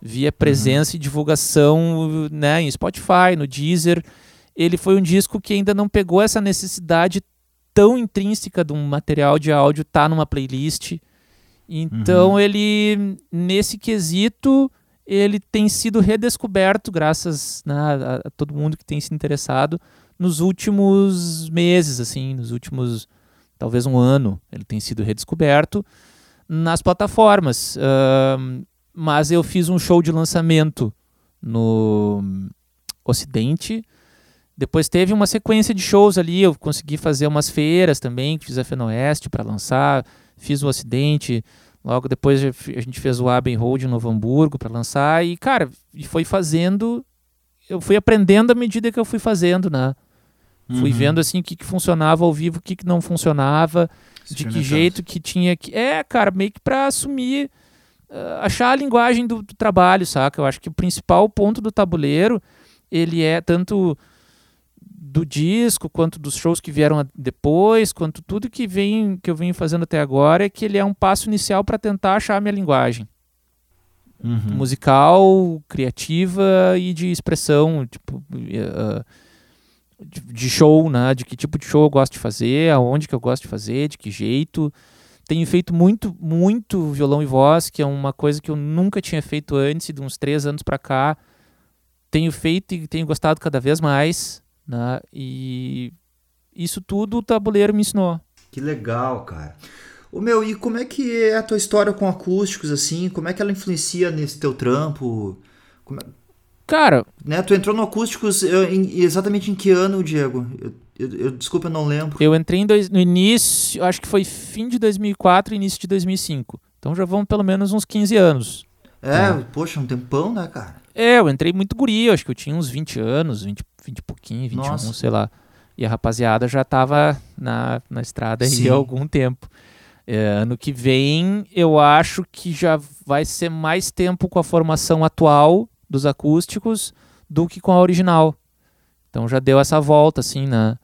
via uhum. presença uhum. e divulgação, né, em Spotify, no Deezer. Ele foi um disco que ainda não pegou essa necessidade tão intrínseca de um material de áudio estar tá numa playlist. Então uhum. ele, nesse quesito, ele tem sido redescoberto graças né, a, a, todo mundo que tem se interessado nos últimos meses, assim, nos últimos talvez um ano, ele tem sido redescoberto nas plataformas. Uh, mas eu fiz um show de lançamento no Ocidente. Depois teve uma sequência de shows ali. Eu consegui fazer umas feiras também, fiz a Fenoeste para lançar, fiz o Ocidente. Logo depois a gente fez o Abbey Road em Novo Hamburgo para lançar e, cara, foi fazendo, eu fui aprendendo à medida que eu fui fazendo, né? Uhum. Fui vendo assim o que, que funcionava ao vivo, o que, que não funcionava, de que jeito que tinha que. É, cara, meio que para assumir, uh, achar a linguagem do, do trabalho, saca? Eu acho que o principal ponto do tabuleiro, ele é tanto do disco, quanto dos shows que vieram depois, quanto tudo que vem que eu venho fazendo até agora, é que ele é um passo inicial para tentar achar a minha linguagem. Uhum. Musical, criativa e de expressão, tipo, uh, de, show, né? De que tipo de show eu gosto de fazer, aonde que eu gosto de fazer, de que jeito. Tenho feito muito, muito violão e voz, que é uma coisa que eu nunca tinha feito antes, de uns três anos para cá. Tenho feito e tenho gostado cada vez mais. Né? E isso tudo o tabuleiro me ensinou. Que legal, cara. O meu, e como é que é a tua história com acústicos, assim? Como é que ela influencia nesse teu trampo? É... Cara... Né, tu entrou no acústicos eu, em, exatamente em que ano, Diego? Eu, eu, eu, desculpa, eu não lembro. Eu entrei dois, no início, acho que foi fim de 2004 início de 2005. Então já vão pelo menos uns 15 anos. É, é, poxa, um tempão, né, cara? É, eu entrei muito guri, acho que eu tinha uns 20 anos, 20, 20 e pouquinho, 21, Nossa. sei lá. E a rapaziada já tava na, na estrada aí há algum tempo. É, ano que vem, eu acho que já vai ser mais tempo com a formação atual dos acústicos do que com a original. Então já deu essa volta, assim, né?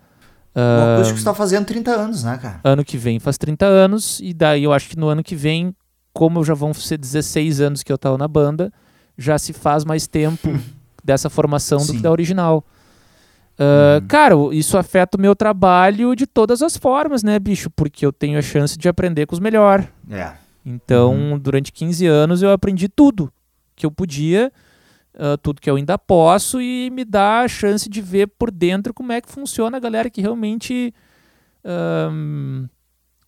O acústico está fazendo 30 anos, né, cara? Ano que vem faz 30 anos, e daí eu acho que no ano que vem, como já vão ser 16 anos que eu tava na banda, já se faz mais tempo [LAUGHS] dessa formação Sim. do que da original. Uh, Cara, isso afeta o meu trabalho de todas as formas, né, bicho? Porque eu tenho a chance de aprender com os melhores. É. Então, uhum. durante 15 anos, eu aprendi tudo que eu podia, uh, tudo que eu ainda posso, e me dá a chance de ver por dentro como é que funciona a galera que realmente.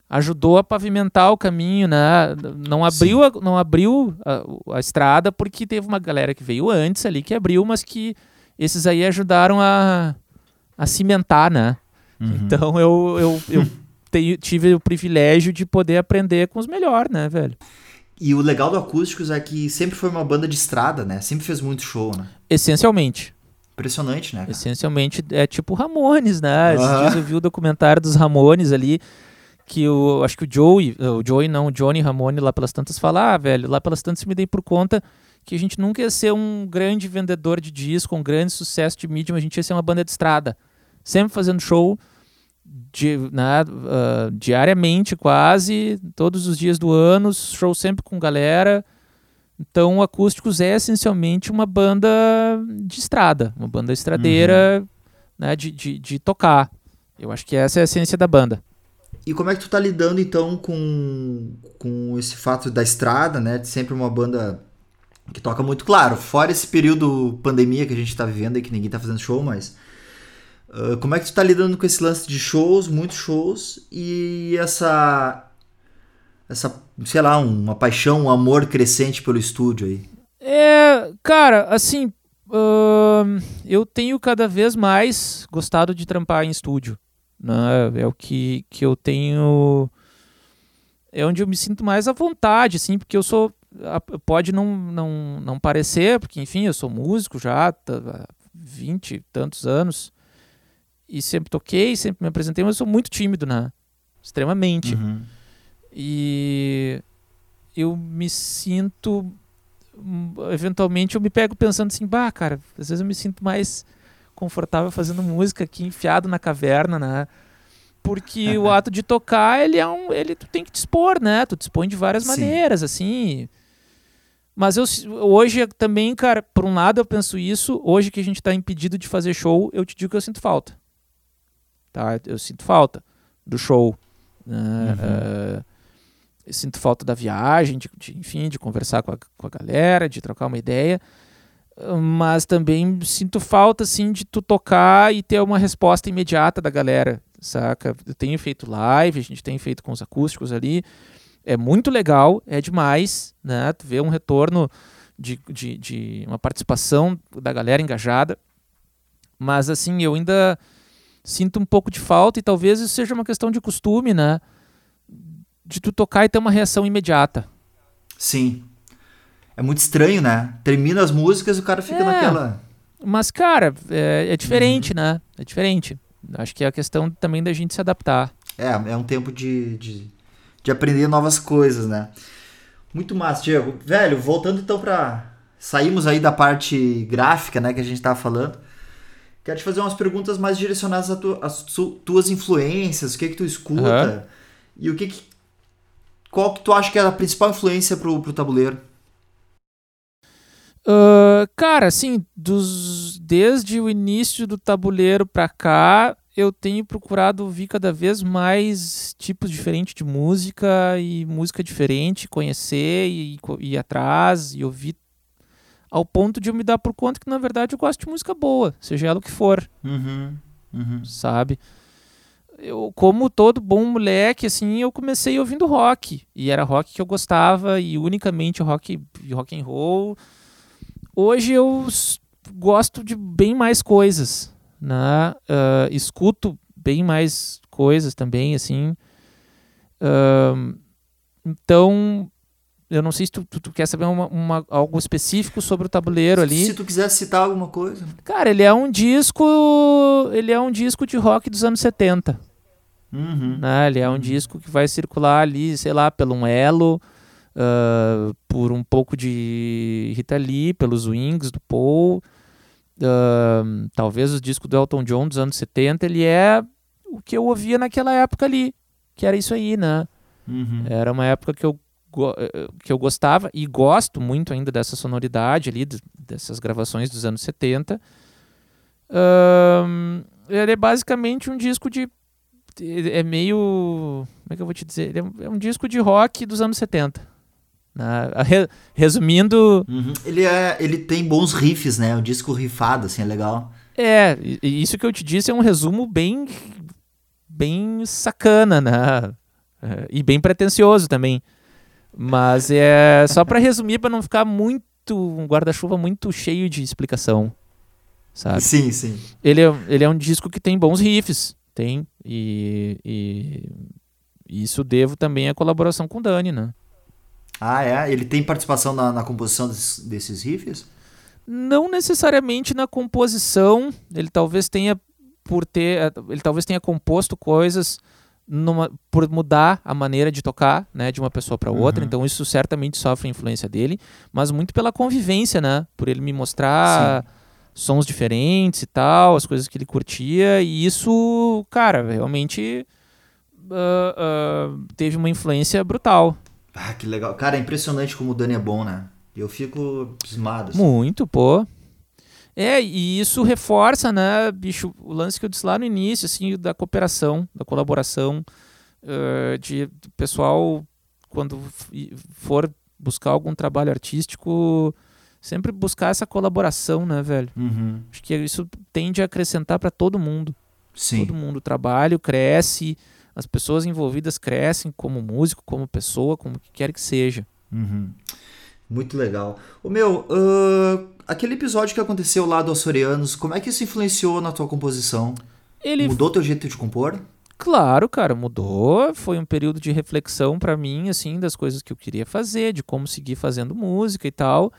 Ajudou a pavimentar o caminho, né? Não abriu, a, não abriu a, a, estrada porque teve uma galera que veio antes ali que abriu, mas que esses aí ajudaram a, a cimentar, né? Uhum. Então eu, eu, eu [LAUGHS] tive o privilégio de poder aprender com os melhores, né, velho? E o legal do Acústicos é que sempre foi uma banda de estrada, né? Sempre fez muito show, né? Essencialmente. Impressionante, né? Cara? Essencialmente é tipo Ramones, né? Esses dias eu vi o documentário dos Ramones ali que o, acho que o Joey, o Joey não, o Johnny Ramone lá pelas tantas fala, ah, velho, lá pelas tantas me dei por conta que a gente nunca ia ser um grande vendedor de disco, um grande sucesso de mídia, mas a gente ia ser uma banda de estrada. Sempre fazendo show de, né, uh, diariamente quase, todos os dias do ano, show sempre com galera. Então o Acústicos é essencialmente uma banda de estrada, uma banda estradeira uhum. né, de, de, de tocar. Eu acho que essa é a essência da banda. E como é que tu tá lidando então com, com esse fato da estrada, né? De sempre uma banda que toca muito, claro, fora esse período pandemia que a gente tá vivendo e que ninguém tá fazendo show, mas. Uh, como é que tu tá lidando com esse lance de shows, muitos shows, e essa. Essa, sei lá, uma paixão, um amor crescente pelo estúdio aí? É, cara, assim, uh, eu tenho cada vez mais gostado de trampar em estúdio. Né? É o que, que eu tenho. É onde eu me sinto mais à vontade, assim, porque eu sou. Pode não, não, não parecer, porque, enfim, eu sou músico já há 20 e tantos anos. E sempre toquei, sempre me apresentei, mas eu sou muito tímido, né? Extremamente. Uhum. E eu me sinto. Eventualmente eu me pego pensando assim, bah, cara, às vezes eu me sinto mais confortável fazendo música aqui enfiado na caverna, né? Porque [LAUGHS] o ato de tocar, ele é um, ele tu tem que dispor, né? Tu dispõe de várias Sim. maneiras, assim. Mas eu hoje também, cara, por um lado eu penso isso, hoje que a gente tá impedido de fazer show, eu te digo que eu sinto falta. Tá? Eu sinto falta do show. Né? Uhum. Uh, eu sinto falta da viagem, de, de, enfim, de conversar com a, com a galera, de trocar uma ideia mas também sinto falta assim de tu tocar e ter uma resposta imediata da galera, saca? Eu tenho feito live, a gente tem feito com os acústicos ali, é muito legal, é demais, né? Tu vê um retorno de, de, de uma participação da galera engajada, mas assim, eu ainda sinto um pouco de falta e talvez isso seja uma questão de costume, né? De tu tocar e ter uma reação imediata. Sim, é muito estranho, né? Termina as músicas e o cara fica é, naquela. Mas, cara, é, é diferente, uhum. né? É diferente. Acho que é a questão também da gente se adaptar. É, é um tempo de, de, de aprender novas coisas, né? Muito massa, Diego. Velho, voltando então pra. Saímos aí da parte gráfica, né, que a gente tava falando. Quero te fazer umas perguntas mais direcionadas às tu, tuas influências, o que que tu escuta uhum. e o que, que qual que tu acha que é a principal influência pro, pro tabuleiro? Uh, cara, assim, dos, desde o início do tabuleiro pra cá, eu tenho procurado ouvir cada vez mais tipos diferentes de música e música diferente, conhecer e ir atrás e ouvir ao ponto de eu me dar por conta que na verdade eu gosto de música boa, seja ela o que for. Uhum, uhum. Sabe? Eu, como todo bom moleque, assim, eu comecei ouvindo rock. E era rock que eu gostava, e unicamente rock, rock and roll hoje eu gosto de bem mais coisas, né? Uh, escuto bem mais coisas também, assim. Uh, então, eu não sei se tu, tu, tu quer saber uma, uma, algo específico sobre o tabuleiro ali. Se tu quiser citar alguma coisa. Cara, ele é um disco. Ele é um disco de rock dos anos 70. Uhum. Né? Ele é um uhum. disco que vai circular ali, sei lá, pelo um elo uh, por um pouco de Rita Lee, pelos Wings do Paul, uh, talvez o disco do Elton John dos anos 70, ele é o que eu ouvia naquela época ali, que era isso aí, né? Uhum. Era uma época que eu, que eu gostava e gosto muito ainda dessa sonoridade ali, dessas gravações dos anos 70. Uh, ele é basicamente um disco de. É meio. Como é que eu vou te dizer? É um disco de rock dos anos 70. Né? Resumindo. Uhum. Ele, é, ele tem bons riffs, né? O disco rifado, assim, é legal. É, isso que eu te disse é um resumo bem. bem sacana, né? É, e bem pretencioso também. Mas é só para resumir, para não ficar muito. um guarda-chuva muito cheio de explicação. Sabe? Sim, sim. Ele é, ele é um disco que tem bons riffs. Tem. E, e, e isso devo também à colaboração com o Dani, né? Ah, é? Ele tem participação na, na composição desses, desses riffs? Não necessariamente na composição. Ele talvez tenha por ter, ele talvez tenha composto coisas numa, por mudar a maneira de tocar, né, de uma pessoa para outra. Uhum. Então isso certamente sofre a influência dele, mas muito pela convivência, né, por ele me mostrar Sim. sons diferentes e tal, as coisas que ele curtia e isso, cara, realmente uh, uh, teve uma influência brutal. Ah, que legal. Cara, é impressionante como o Dani é bom, né? Eu fico abismado. Assim. Muito, pô. É, e isso reforça, né, bicho, o lance que eu disse lá no início, assim, da cooperação, da colaboração. uh, de pessoal, quando for buscar algum trabalho artístico, sempre buscar essa colaboração, né, velho? Uhum. Acho que isso tende a acrescentar para todo mundo. Sim. Todo mundo. O trabalho cresce, as pessoas envolvidas crescem como músico, como pessoa, como que quer que seja. Uhum. Muito legal. O meu, uh, aquele episódio que aconteceu lá do Açorianos, como é que isso influenciou na tua composição? Ele Mudou teu jeito de compor? Claro, cara, mudou. Foi um período de reflexão para mim, assim, das coisas que eu queria fazer, de como seguir fazendo música e tal.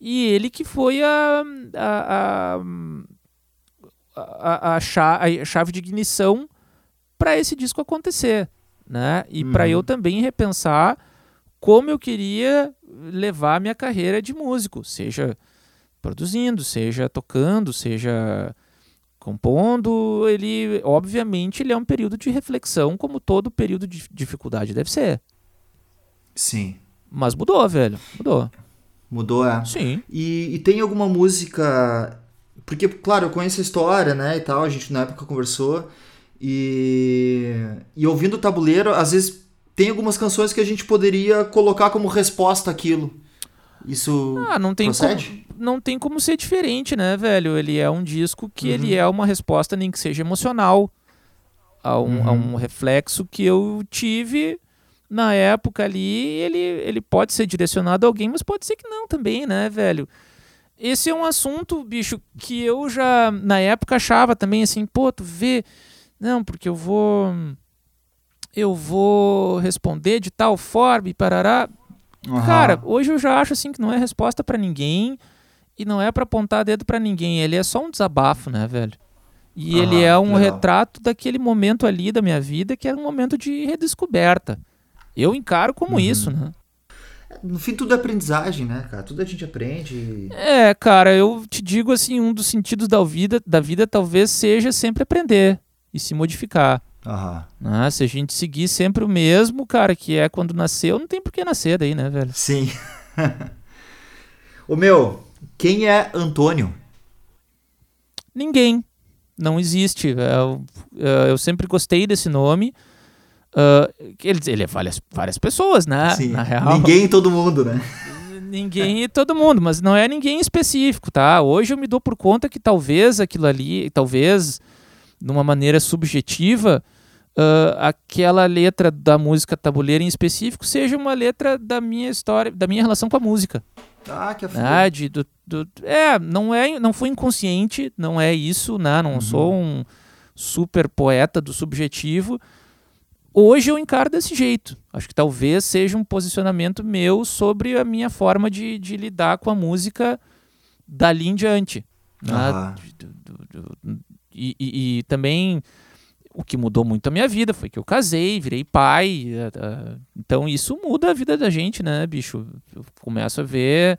E ele que foi a, a, a, a, chave de ignição para esse disco acontecer, né? E uhum. para eu também repensar como eu queria levar a minha carreira de músico, seja produzindo, seja tocando, seja compondo, ele obviamente ele é um período de reflexão, como todo período de dificuldade deve ser. Sim. Mas mudou, velho, mudou. Mudou, é. Sim. E, e tem alguma música porque, claro, eu conheço a história, né, e tal, a gente na época conversou, e, e ouvindo o tabuleiro, às vezes tem algumas canções que a gente poderia colocar como resposta àquilo. Isso ah, não tem procede? Como, não tem como ser diferente, né, velho? Ele é um disco que uhum. ele é uma resposta, nem que seja emocional, a um, uhum. a um reflexo que eu tive na época ali. Ele, ele pode ser direcionado a alguém, mas pode ser que não também, né, velho? esse é um assunto, bicho, que eu já na época achava também assim, pô, tu vê, não, porque eu vou eu vou responder de tal forma e parará. Uhum. Cara, hoje eu já acho assim que não é resposta para ninguém e não é para apontar dedo para ninguém, ele é só um desabafo, né, velho? E uhum, ele é um legal. retrato daquele momento ali da minha vida que era um momento de redescoberta. Eu encaro como uhum. isso, né? No fim, tudo é aprendizagem, né, cara? Tudo a gente aprende. É, cara, eu te digo assim, um dos sentidos da vida, da vida talvez seja sempre aprender e se modificar. Aham. Ah, se a gente seguir sempre o mesmo, cara, que é quando nasceu, não tem por que nascer daí, né, velho? Sim. [LAUGHS] o meu, quem é Antônio? Ninguém. Não existe. Eu, eu sempre gostei desse nome. Uh, ele, ele é várias, várias pessoas, né? Sim. Na real. Ninguém e todo mundo, né? Ninguém e todo mundo, mas não é ninguém específico, tá? Hoje eu me dou por conta que talvez aquilo ali, talvez, de uma maneira subjetiva, uh, aquela letra da música tabuleira em específico seja uma letra da minha história, da minha relação com a música. Ah, que ah, de, do, do, É, não é, não foi inconsciente, não é isso, né? Não uhum. sou um super poeta do subjetivo, Hoje eu encaro desse jeito. Acho que talvez seja um posicionamento meu sobre a minha forma de, de lidar com a música dali em diante. Né? E, e, e, também o que mudou muito a minha vida foi que eu casei, virei pai. Uh, então isso muda a vida da gente, né, bicho? Eu começo a ver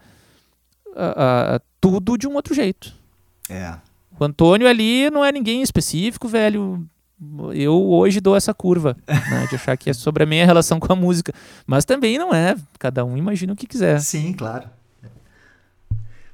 uh, tudo de um outro jeito. É. O Antônio ali não é ninguém específico, velho eu hoje dou essa curva, [LAUGHS] né, de achar que é sobre a minha relação com a música. Mas também não é. Cada um imagina o que quiser. Sim, claro.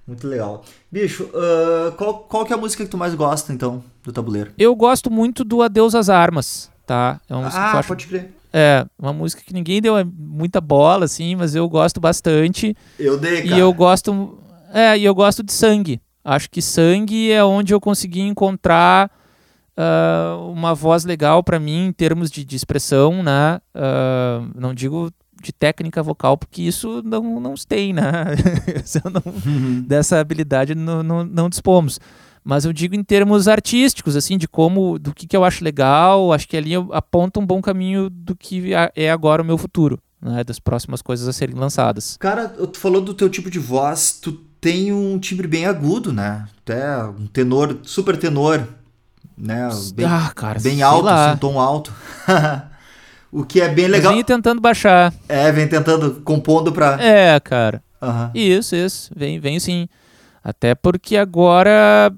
Muito legal. Bicho, uh, qual, qual que é a música que tu mais gosta, então, do tabuleiro? Eu gosto muito do Adeus às Armas, tá? É uma música ah, que eu acho... pode crer. É, uma música que ninguém deu muita bola, assim, mas eu gosto bastante. Eu dei, cara. E eu gosto... É, e eu gosto de Sangue. Acho que Sangue é onde eu consegui encontrar uh, uma voz legal para mim em termos de, de expressão, né? Uh, não digo de técnica vocal, porque isso não, não se tem, né? [LAUGHS] não, uhum. Dessa habilidade não, não, não dispomos. Mas eu digo em termos artísticos, assim, de como, do que, que eu acho legal, acho que ali aponta um bom caminho do que é agora o meu futuro, né? Das próximas coisas a serem lançadas. Cara, tu falou do teu tipo de voz, tu tem um timbre bem agudo, né? Até um tenor, super tenor né? Bem, ah, cara, bem alto, assim, tom alto. [LAUGHS] o que é bem legal. Vem tentando baixar. É, vem tentando, compondo pra. É, cara. Uhum. Isso, isso. Vem, vem sim. Até porque agora,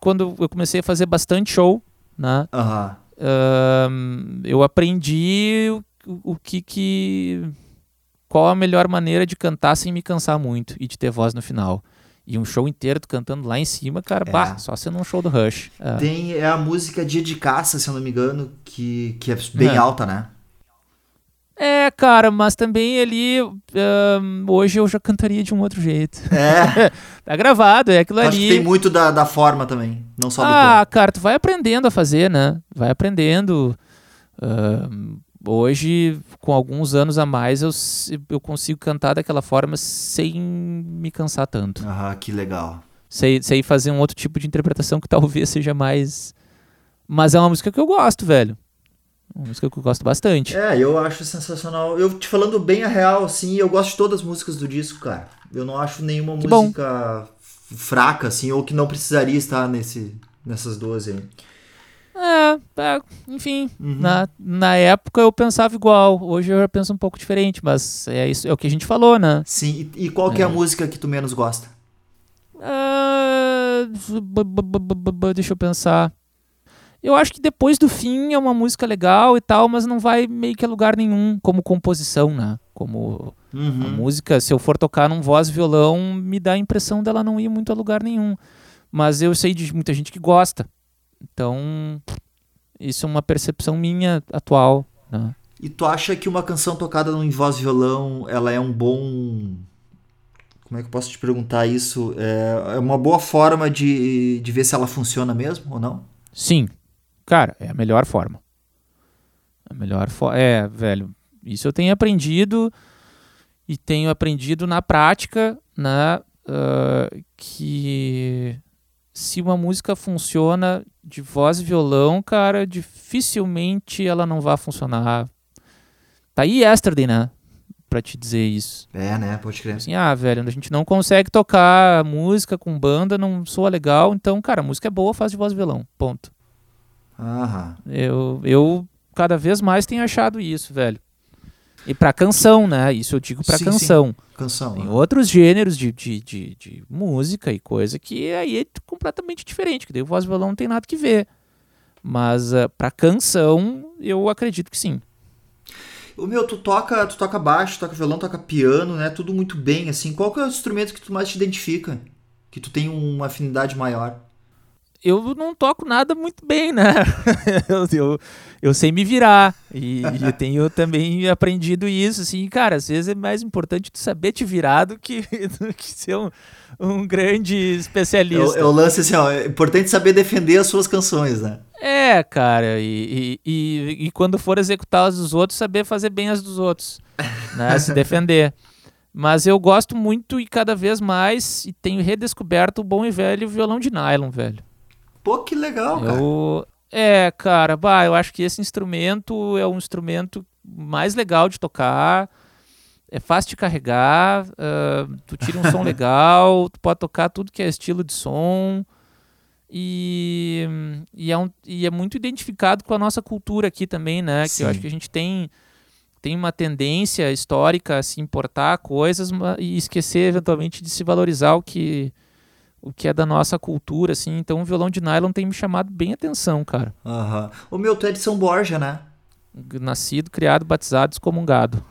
quando eu comecei a fazer bastante show, né? Uhum. Uh, eu aprendi o, o que que. Qual a melhor maneira de cantar sem me cansar muito e de ter voz no final. E um show inteiro tu cantando lá em cima, cara, é. bah, só sendo um show do Rush. É. Tem é a música Dia de Caça, se eu não me engano, que, que é bem é. alta, né? É, cara, mas também ali. Um, hoje eu já cantaria de um outro jeito. É. [LAUGHS] tá gravado, é aquilo ali. acho que tem muito da, da forma também, não só do Ah, tom. cara, tu vai aprendendo a fazer, né? Vai aprendendo. Hoje, com alguns anos a mais, eu, eu consigo cantar daquela forma sem me cansar tanto. Ah, que legal. Sei, sei fazer um outro tipo de interpretação que talvez seja mais. Mas é uma música que eu gosto, velho. Uma música que eu gosto bastante. É, eu acho sensacional. Eu te falando bem a real, assim, eu gosto de todas as músicas do disco, cara. Eu não acho nenhuma Que bom. música fraca, assim, ou que não precisaria estar nesse, nessas duas aí. É, é, enfim, Uhum. na, na época eu pensava igual. Hoje eu já penso um pouco diferente, mas é isso, é o que a gente falou, né? Sim, e, e qual que é a música que tu menos gosta? B- b- b- deixa eu pensar. Eu acho que depois do fim é uma música legal e tal, mas não vai meio que a lugar nenhum como composição, né? Como a Uhum. música, se eu for tocar num voz e violão, me dá a impressão dela não ir muito a lugar nenhum. Mas eu sei de muita gente que gosta. Então, isso é uma percepção minha atual, né? E tu acha que uma canção tocada em voz e violão, ela é um bom. Como é que eu posso te perguntar isso? É é uma boa forma de, de ver se ela funciona mesmo ou não? Sim. Cara, é a melhor forma. A melhor forma. É, velho. Isso eu tenho aprendido e tenho aprendido na prática, né? ah, que se uma música funciona de voz e violão, cara, dificilmente ela não vai funcionar. Tá aí Yesterday, né? Pra te dizer isso. É, né? Pode crer. Assim, ah, velho, a gente não consegue tocar música com banda, não soa legal, então, cara, a música é boa, faz de voz e violão. Ponto. Aham. Eu, eu cada vez mais tenho achado isso, velho. E pra canção, né? Isso eu digo pra Sim, canção. Canção. Tem né? outros gêneros de, de, de, de música e coisa que aí é completamente diferente, que daí o voz e violão não tem nada que ver. Mas uh, pra canção, eu acredito que sim. O meu, tu toca, tu toca baixo, toca violão, toca piano, né? Tudo muito bem, assim. Qual que é o instrumento que tu mais te identifica? Que tu tem uma afinidade maior? Eu não toco nada muito bem, né? [LAUGHS] eu, eu, eu sei me virar. E, e eu tenho também aprendido isso, assim, cara, às vezes é mais importante tu saber te virar do que, [LAUGHS] do que ser um, um grande É especialista. é o lance assim, ó. É importante saber defender as suas canções, né? É, cara, e, e, e, e quando for executar as dos outros, saber fazer bem as dos outros, né? [LAUGHS] Se defender. Mas eu gosto muito e cada vez mais, e tenho redescoberto o bom e velho violão de nylon, velho. Pô, que legal, cara. Eu, é, cara, bah, eu acho que esse instrumento é um instrumento mais legal de tocar. É fácil de carregar, ah, tu tira um som [LAUGHS] legal, tu pode tocar tudo que é estilo de som. E, e, é um, e é muito identificado com a nossa cultura aqui também, né? Que eu Sim. acho que a gente tem, tem uma tendência histórica a se importar coisas e esquecer eventualmente de se valorizar o que, o que é da nossa cultura, assim. Então o violão de nylon tem me chamado bem atenção, cara. Aham. O meu, tu é de São Borja, né? Nascido, criado, batizado, excomungado.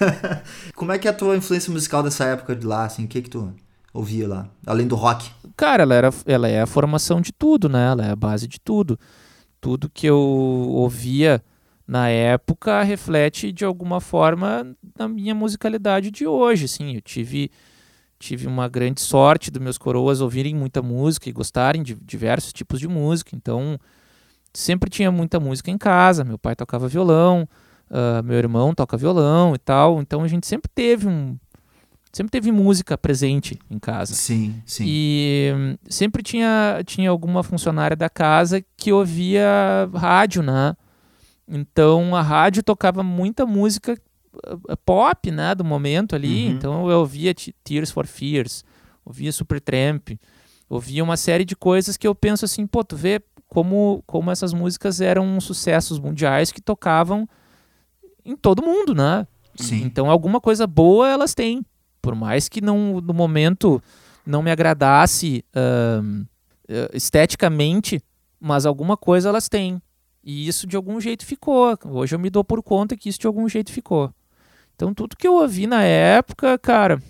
[LAUGHS] Como é que é a tua influência musical dessa época de lá, assim? O que que tu ouvia lá? Além do rock. Cara, ela, era, ela é a formação de tudo, né? Ela é a base de tudo. Tudo que eu ouvia na época reflete de alguma forma na minha musicalidade de hoje, assim. Eu tive tive uma grande sorte dos meus coroas ouvirem muita música e gostarem de diversos tipos de música. Então, sempre tinha muita música em casa. Meu pai tocava violão, ah, meu irmão toca violão e tal. Então, a gente sempre teve um sempre teve música presente em casa. Sim, sim. E hum, sempre tinha, tinha alguma funcionária da casa que ouvia rádio, né? Então a rádio tocava muita música uh, pop, né? Do momento ali. Uhum. Então eu ouvia Te- Tears for Fears, ouvia Supertramp, ouvia uma série de coisas que eu penso assim, pô, tu vê como, como essas músicas eram sucessos mundiais que tocavam em todo mundo, né? Sim. Então alguma coisa boa elas têm. Por mais que não, no momento não me agradasse eh, esteticamente, mas alguma coisa elas têm. E isso de algum jeito ficou. Hoje eu me dou por conta que isso de algum jeito ficou. Então tudo que eu ouvi na época, cara,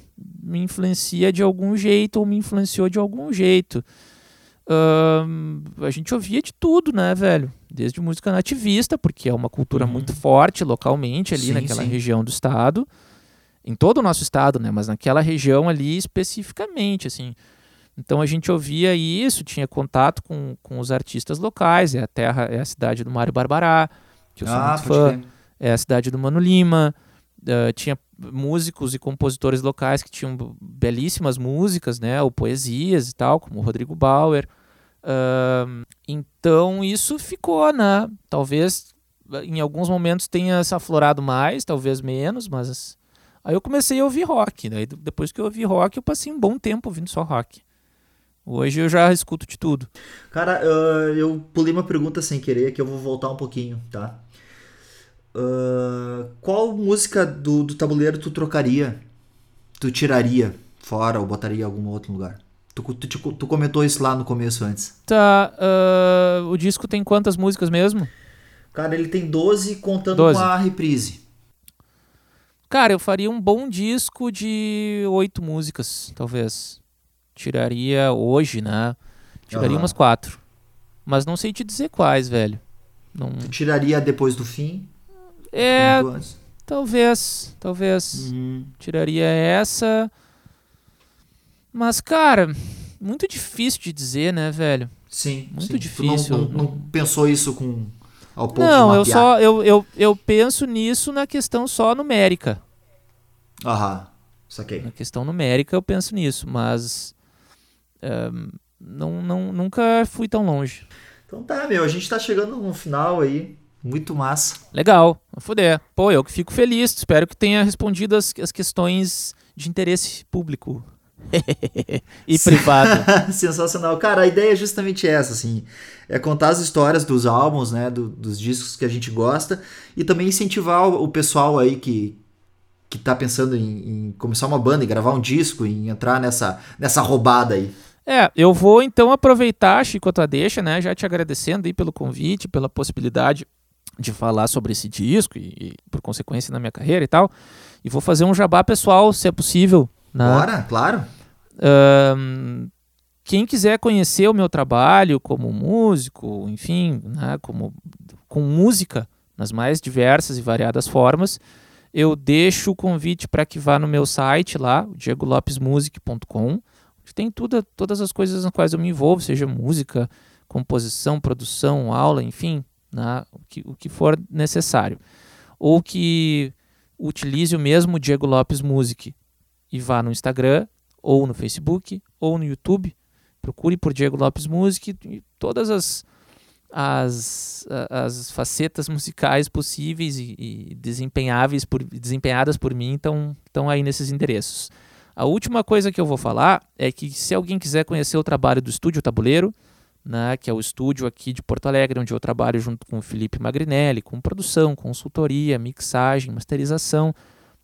me influencia de algum jeito ou me influenciou de algum jeito. A gente ouvia de tudo, né, velho? Desde música nativista, porque é uma cultura Uhum. muito forte localmente ali Sim, naquela sim. região do estado. Em todo o nosso estado, né? Mas naquela região ali especificamente, assim. Então a gente ouvia isso, tinha contato com, com os artistas locais. É a terra, é a cidade do Mário Barbará, que eu sou ah, muito fã. crer. É a cidade do Mano Lima. Uh, tinha músicos e compositores locais que tinham belíssimas músicas, né? Ou poesias e tal, como o Rodrigo Bauer. Ahn, então isso ficou, né? Talvez em alguns momentos tenha se aflorado mais, talvez menos, mas aí eu comecei a ouvir rock. Daí depois que eu ouvi rock, eu passei um bom tempo ouvindo só rock. Hoje eu já escuto de tudo. Cara, ah, eu pulei uma pergunta sem querer, que eu vou voltar um pouquinho, tá? Ah, qual música do, do tabuleiro tu trocaria? Tu tiraria fora ou botaria em algum outro lugar? Tu, tu, tu- tu comentou isso lá no começo antes. Tá, ah, o disco tem quantas músicas mesmo? Cara, ele tem 12 contando 12. com a reprise. Cara, eu faria um bom disco de oito músicas, talvez. Tiraria hoje, né? Tiraria Aham. umas quatro. Mas não sei te dizer quais, velho. Não... Tu tiraria depois do fim? É, talvez, talvez. Uhum. Tiraria essa. Mas, cara, muito difícil de dizer, né, velho? Sim. Muito sim. difícil. Não, não- não pensou isso com ao ponto não, de eu só eu, eu, eu penso nisso na questão só numérica. Aham, saquei. Na questão numérica eu penso nisso, mas ehm, não, não, nunca fui tão longe. Então tá, meu, a gente tá chegando no final aí. Muito massa. Legal, vou foder. Pô, eu que fico feliz. Espero que tenha respondido as, as questões de interesse público [LAUGHS] e [LAUGHS] privado. Sensacional. Cara, a ideia é justamente essa, assim. É contar as histórias dos álbuns, né? do- dos discos que a gente gosta. E também incentivar o, o pessoal aí que, que tá pensando em, em começar uma banda, em gravar um disco, em entrar nessa, nessa roubada aí. É, eu vou então aproveitar, Chico, a tua deixa, né? Já te agradecendo aí pelo convite, pela possibilidade de falar sobre esse disco e, e, por consequência na minha carreira e tal. E vou fazer um jabá pessoal, se é possível. Né? Bora, claro. Ahn, quem quiser conhecer o meu trabalho como músico, enfim, né, como, com música nas mais diversas e variadas formas, eu deixo o convite para que vá no meu site lá, diegolopesmusic.com, onde tem tudo, todas as coisas nas quais eu me envolvo, seja música, composição, produção, aula, enfim, né, o, que, o que for necessário. Ou que utilize o mesmo Diego Lopes Music e vá no Instagram, ou no Facebook, ou no YouTube. Procure por Diego Lopes Music e todas as, as, as facetas musicais possíveis e, e desempenháveis por, desempenhadas por mim estão aí nesses endereços. A última coisa que eu vou falar é que se alguém quiser conhecer o trabalho do Estúdio Tabuleiro, né, que é o estúdio aqui de Porto Alegre, onde eu trabalho junto com o Felipe Magrinelli, com produção, consultoria, mixagem, masterização.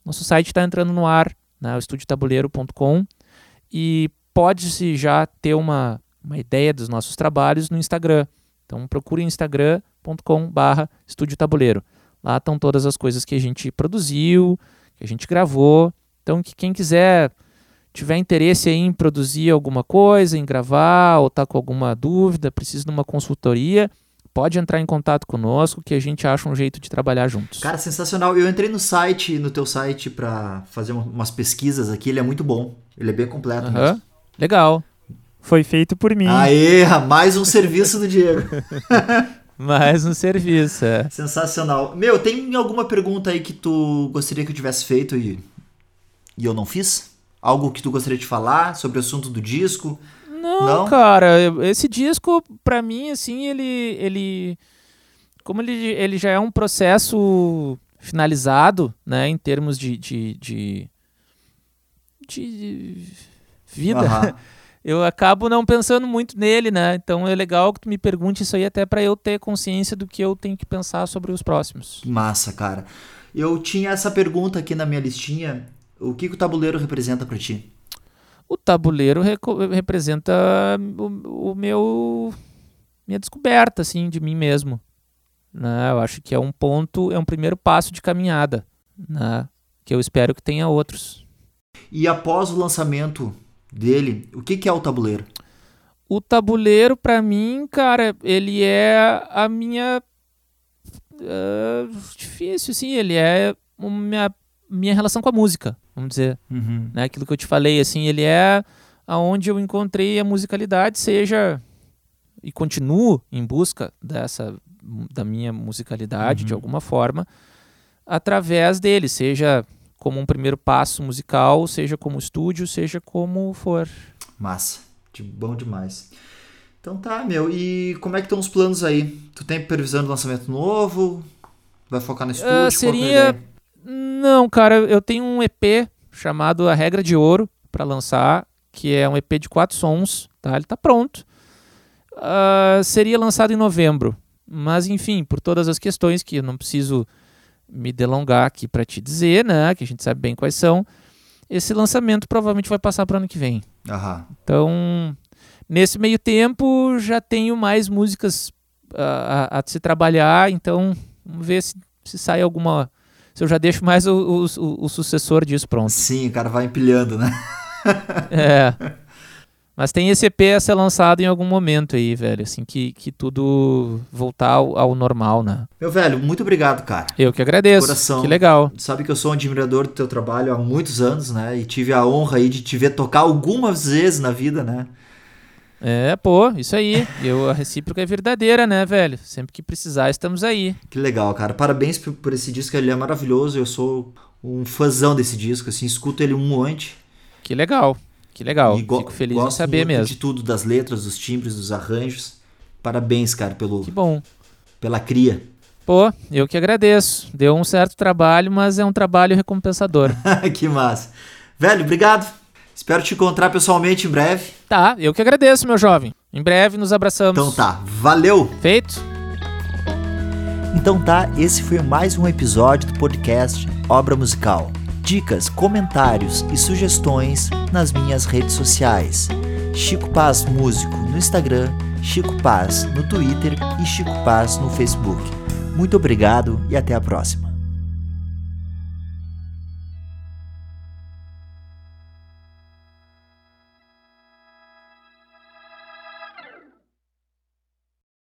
Nosso site está entrando no ar, né, o estudiotabuleiro.com, e pode-se já ter uma, uma ideia dos nossos trabalhos no Instagram. Então procure instagram.com barra. Lá estão todas as coisas que a gente produziu, que a gente gravou. Então que quem quiser tiver interesse aí em produzir alguma coisa, em gravar, ou tá com alguma dúvida, precisa de uma consultoria, pode entrar em contato conosco que a gente acha um jeito de trabalhar juntos. Cara, sensacional. Eu entrei no site, no teu site, pra fazer um- umas pesquisas aqui. Ele é muito bom. Ele é bem completo Aham. mesmo. Legal. Foi feito por mim. Aê, mais um serviço do Diego. [LAUGHS] Mais um serviço. É. Sensacional. Meu, tem alguma pergunta aí que tu gostaria que eu tivesse feito e, e eu não fiz? Algo que tu gostaria de falar sobre o assunto do disco? Não, Não? cara, esse disco, pra mim, assim, ele. ele como ele, ele já é um processo finalizado, né, em termos de. de, de, de vida, [LAUGHS] eu acabo não pensando muito nele, né? Então é legal que tu me pergunte isso aí, até pra eu ter consciência do que eu tenho que pensar sobre os próximos. Massa, cara. Eu tinha essa pergunta aqui na minha listinha. O que, que o tabuleiro representa pra ti? O tabuleiro representa o, o meu minha descoberta assim de mim mesmo, né? Eu acho que é um ponto, é um primeiro passo de caminhada, né? Que eu espero que tenha outros. E após o lançamento dele, o que, que é o tabuleiro? O tabuleiro, pra mim, cara, ele é a minha. Uh, difícil, assim, ele é a minha, minha relação com a música, vamos dizer. Uhum. Né? Aquilo que eu te falei, assim, ele é aonde eu encontrei a musicalidade, seja e continuo em busca dessa da minha musicalidade Uhum. de alguma forma através dele, seja como um primeiro passo musical, seja como estúdio, seja como for. Massa. De bom demais. Então tá, meu. E como é que estão os planos aí? Tu tem previsão de lançamento novo? Vai focar no estúdio? Qual que é a seria-? Não, cara, eu tenho um EP chamado A Regra de Ouro para lançar, que é um EP de quatro sons, tá? Ele tá pronto. Ah, seria lançado em novembro, mas enfim, por todas as questões que eu não preciso me delongar aqui para te dizer, né? Que a gente sabe bem quais são. Esse lançamento provavelmente vai passar para ano que vem. Aham. Então, nesse meio tempo, já tenho mais músicas ah, a, a se trabalhar. Então, vamos ver se, se sai alguma. Se eu já deixo mais o, o, o- sucessor disso pronto. Sim, o cara vai empilhando, né? [LAUGHS] É. Mas tem esse EP a ser lançado em algum momento aí, velho. Assim que, que tudo voltar ao, ao normal, né? Meu velho, muito obrigado, cara. Eu que agradeço. Coração. Que legal. Sabe que eu sou um admirador do teu trabalho há muitos anos, né? E tive a honra aí de te ver tocar algumas vezes na vida, né? É, pô, isso aí. Eu, a recíproca é verdadeira, né, velho? Sempre que precisar, estamos aí. Que legal, cara. Parabéns por, por esse disco, ele é maravilhoso. Eu sou um fãzão desse disco, assim, escuto ele um monte. Que legal. Que legal. E Fico feliz em gosto saber muito mesmo. de tudo, das letras, dos timbres, dos arranjos. Parabéns, cara, pelo, Que bom. pela cria. Pô, eu que agradeço. Deu um certo trabalho, mas é um trabalho recompensador. [LAUGHS] que massa. Velho, obrigado. Espero te encontrar pessoalmente em breve. Tá, eu que agradeço, meu jovem. Em breve nos abraçamos. Então tá, valeu! Feito? Então tá, esse foi mais um episódio do podcast Obra Musical. Dicas, comentários e sugestões nas minhas redes sociais. Chico Paz Músico no Instagram, Chico Paz no Twitter e Chico Paz no Facebook. Muito obrigado e até a próxima.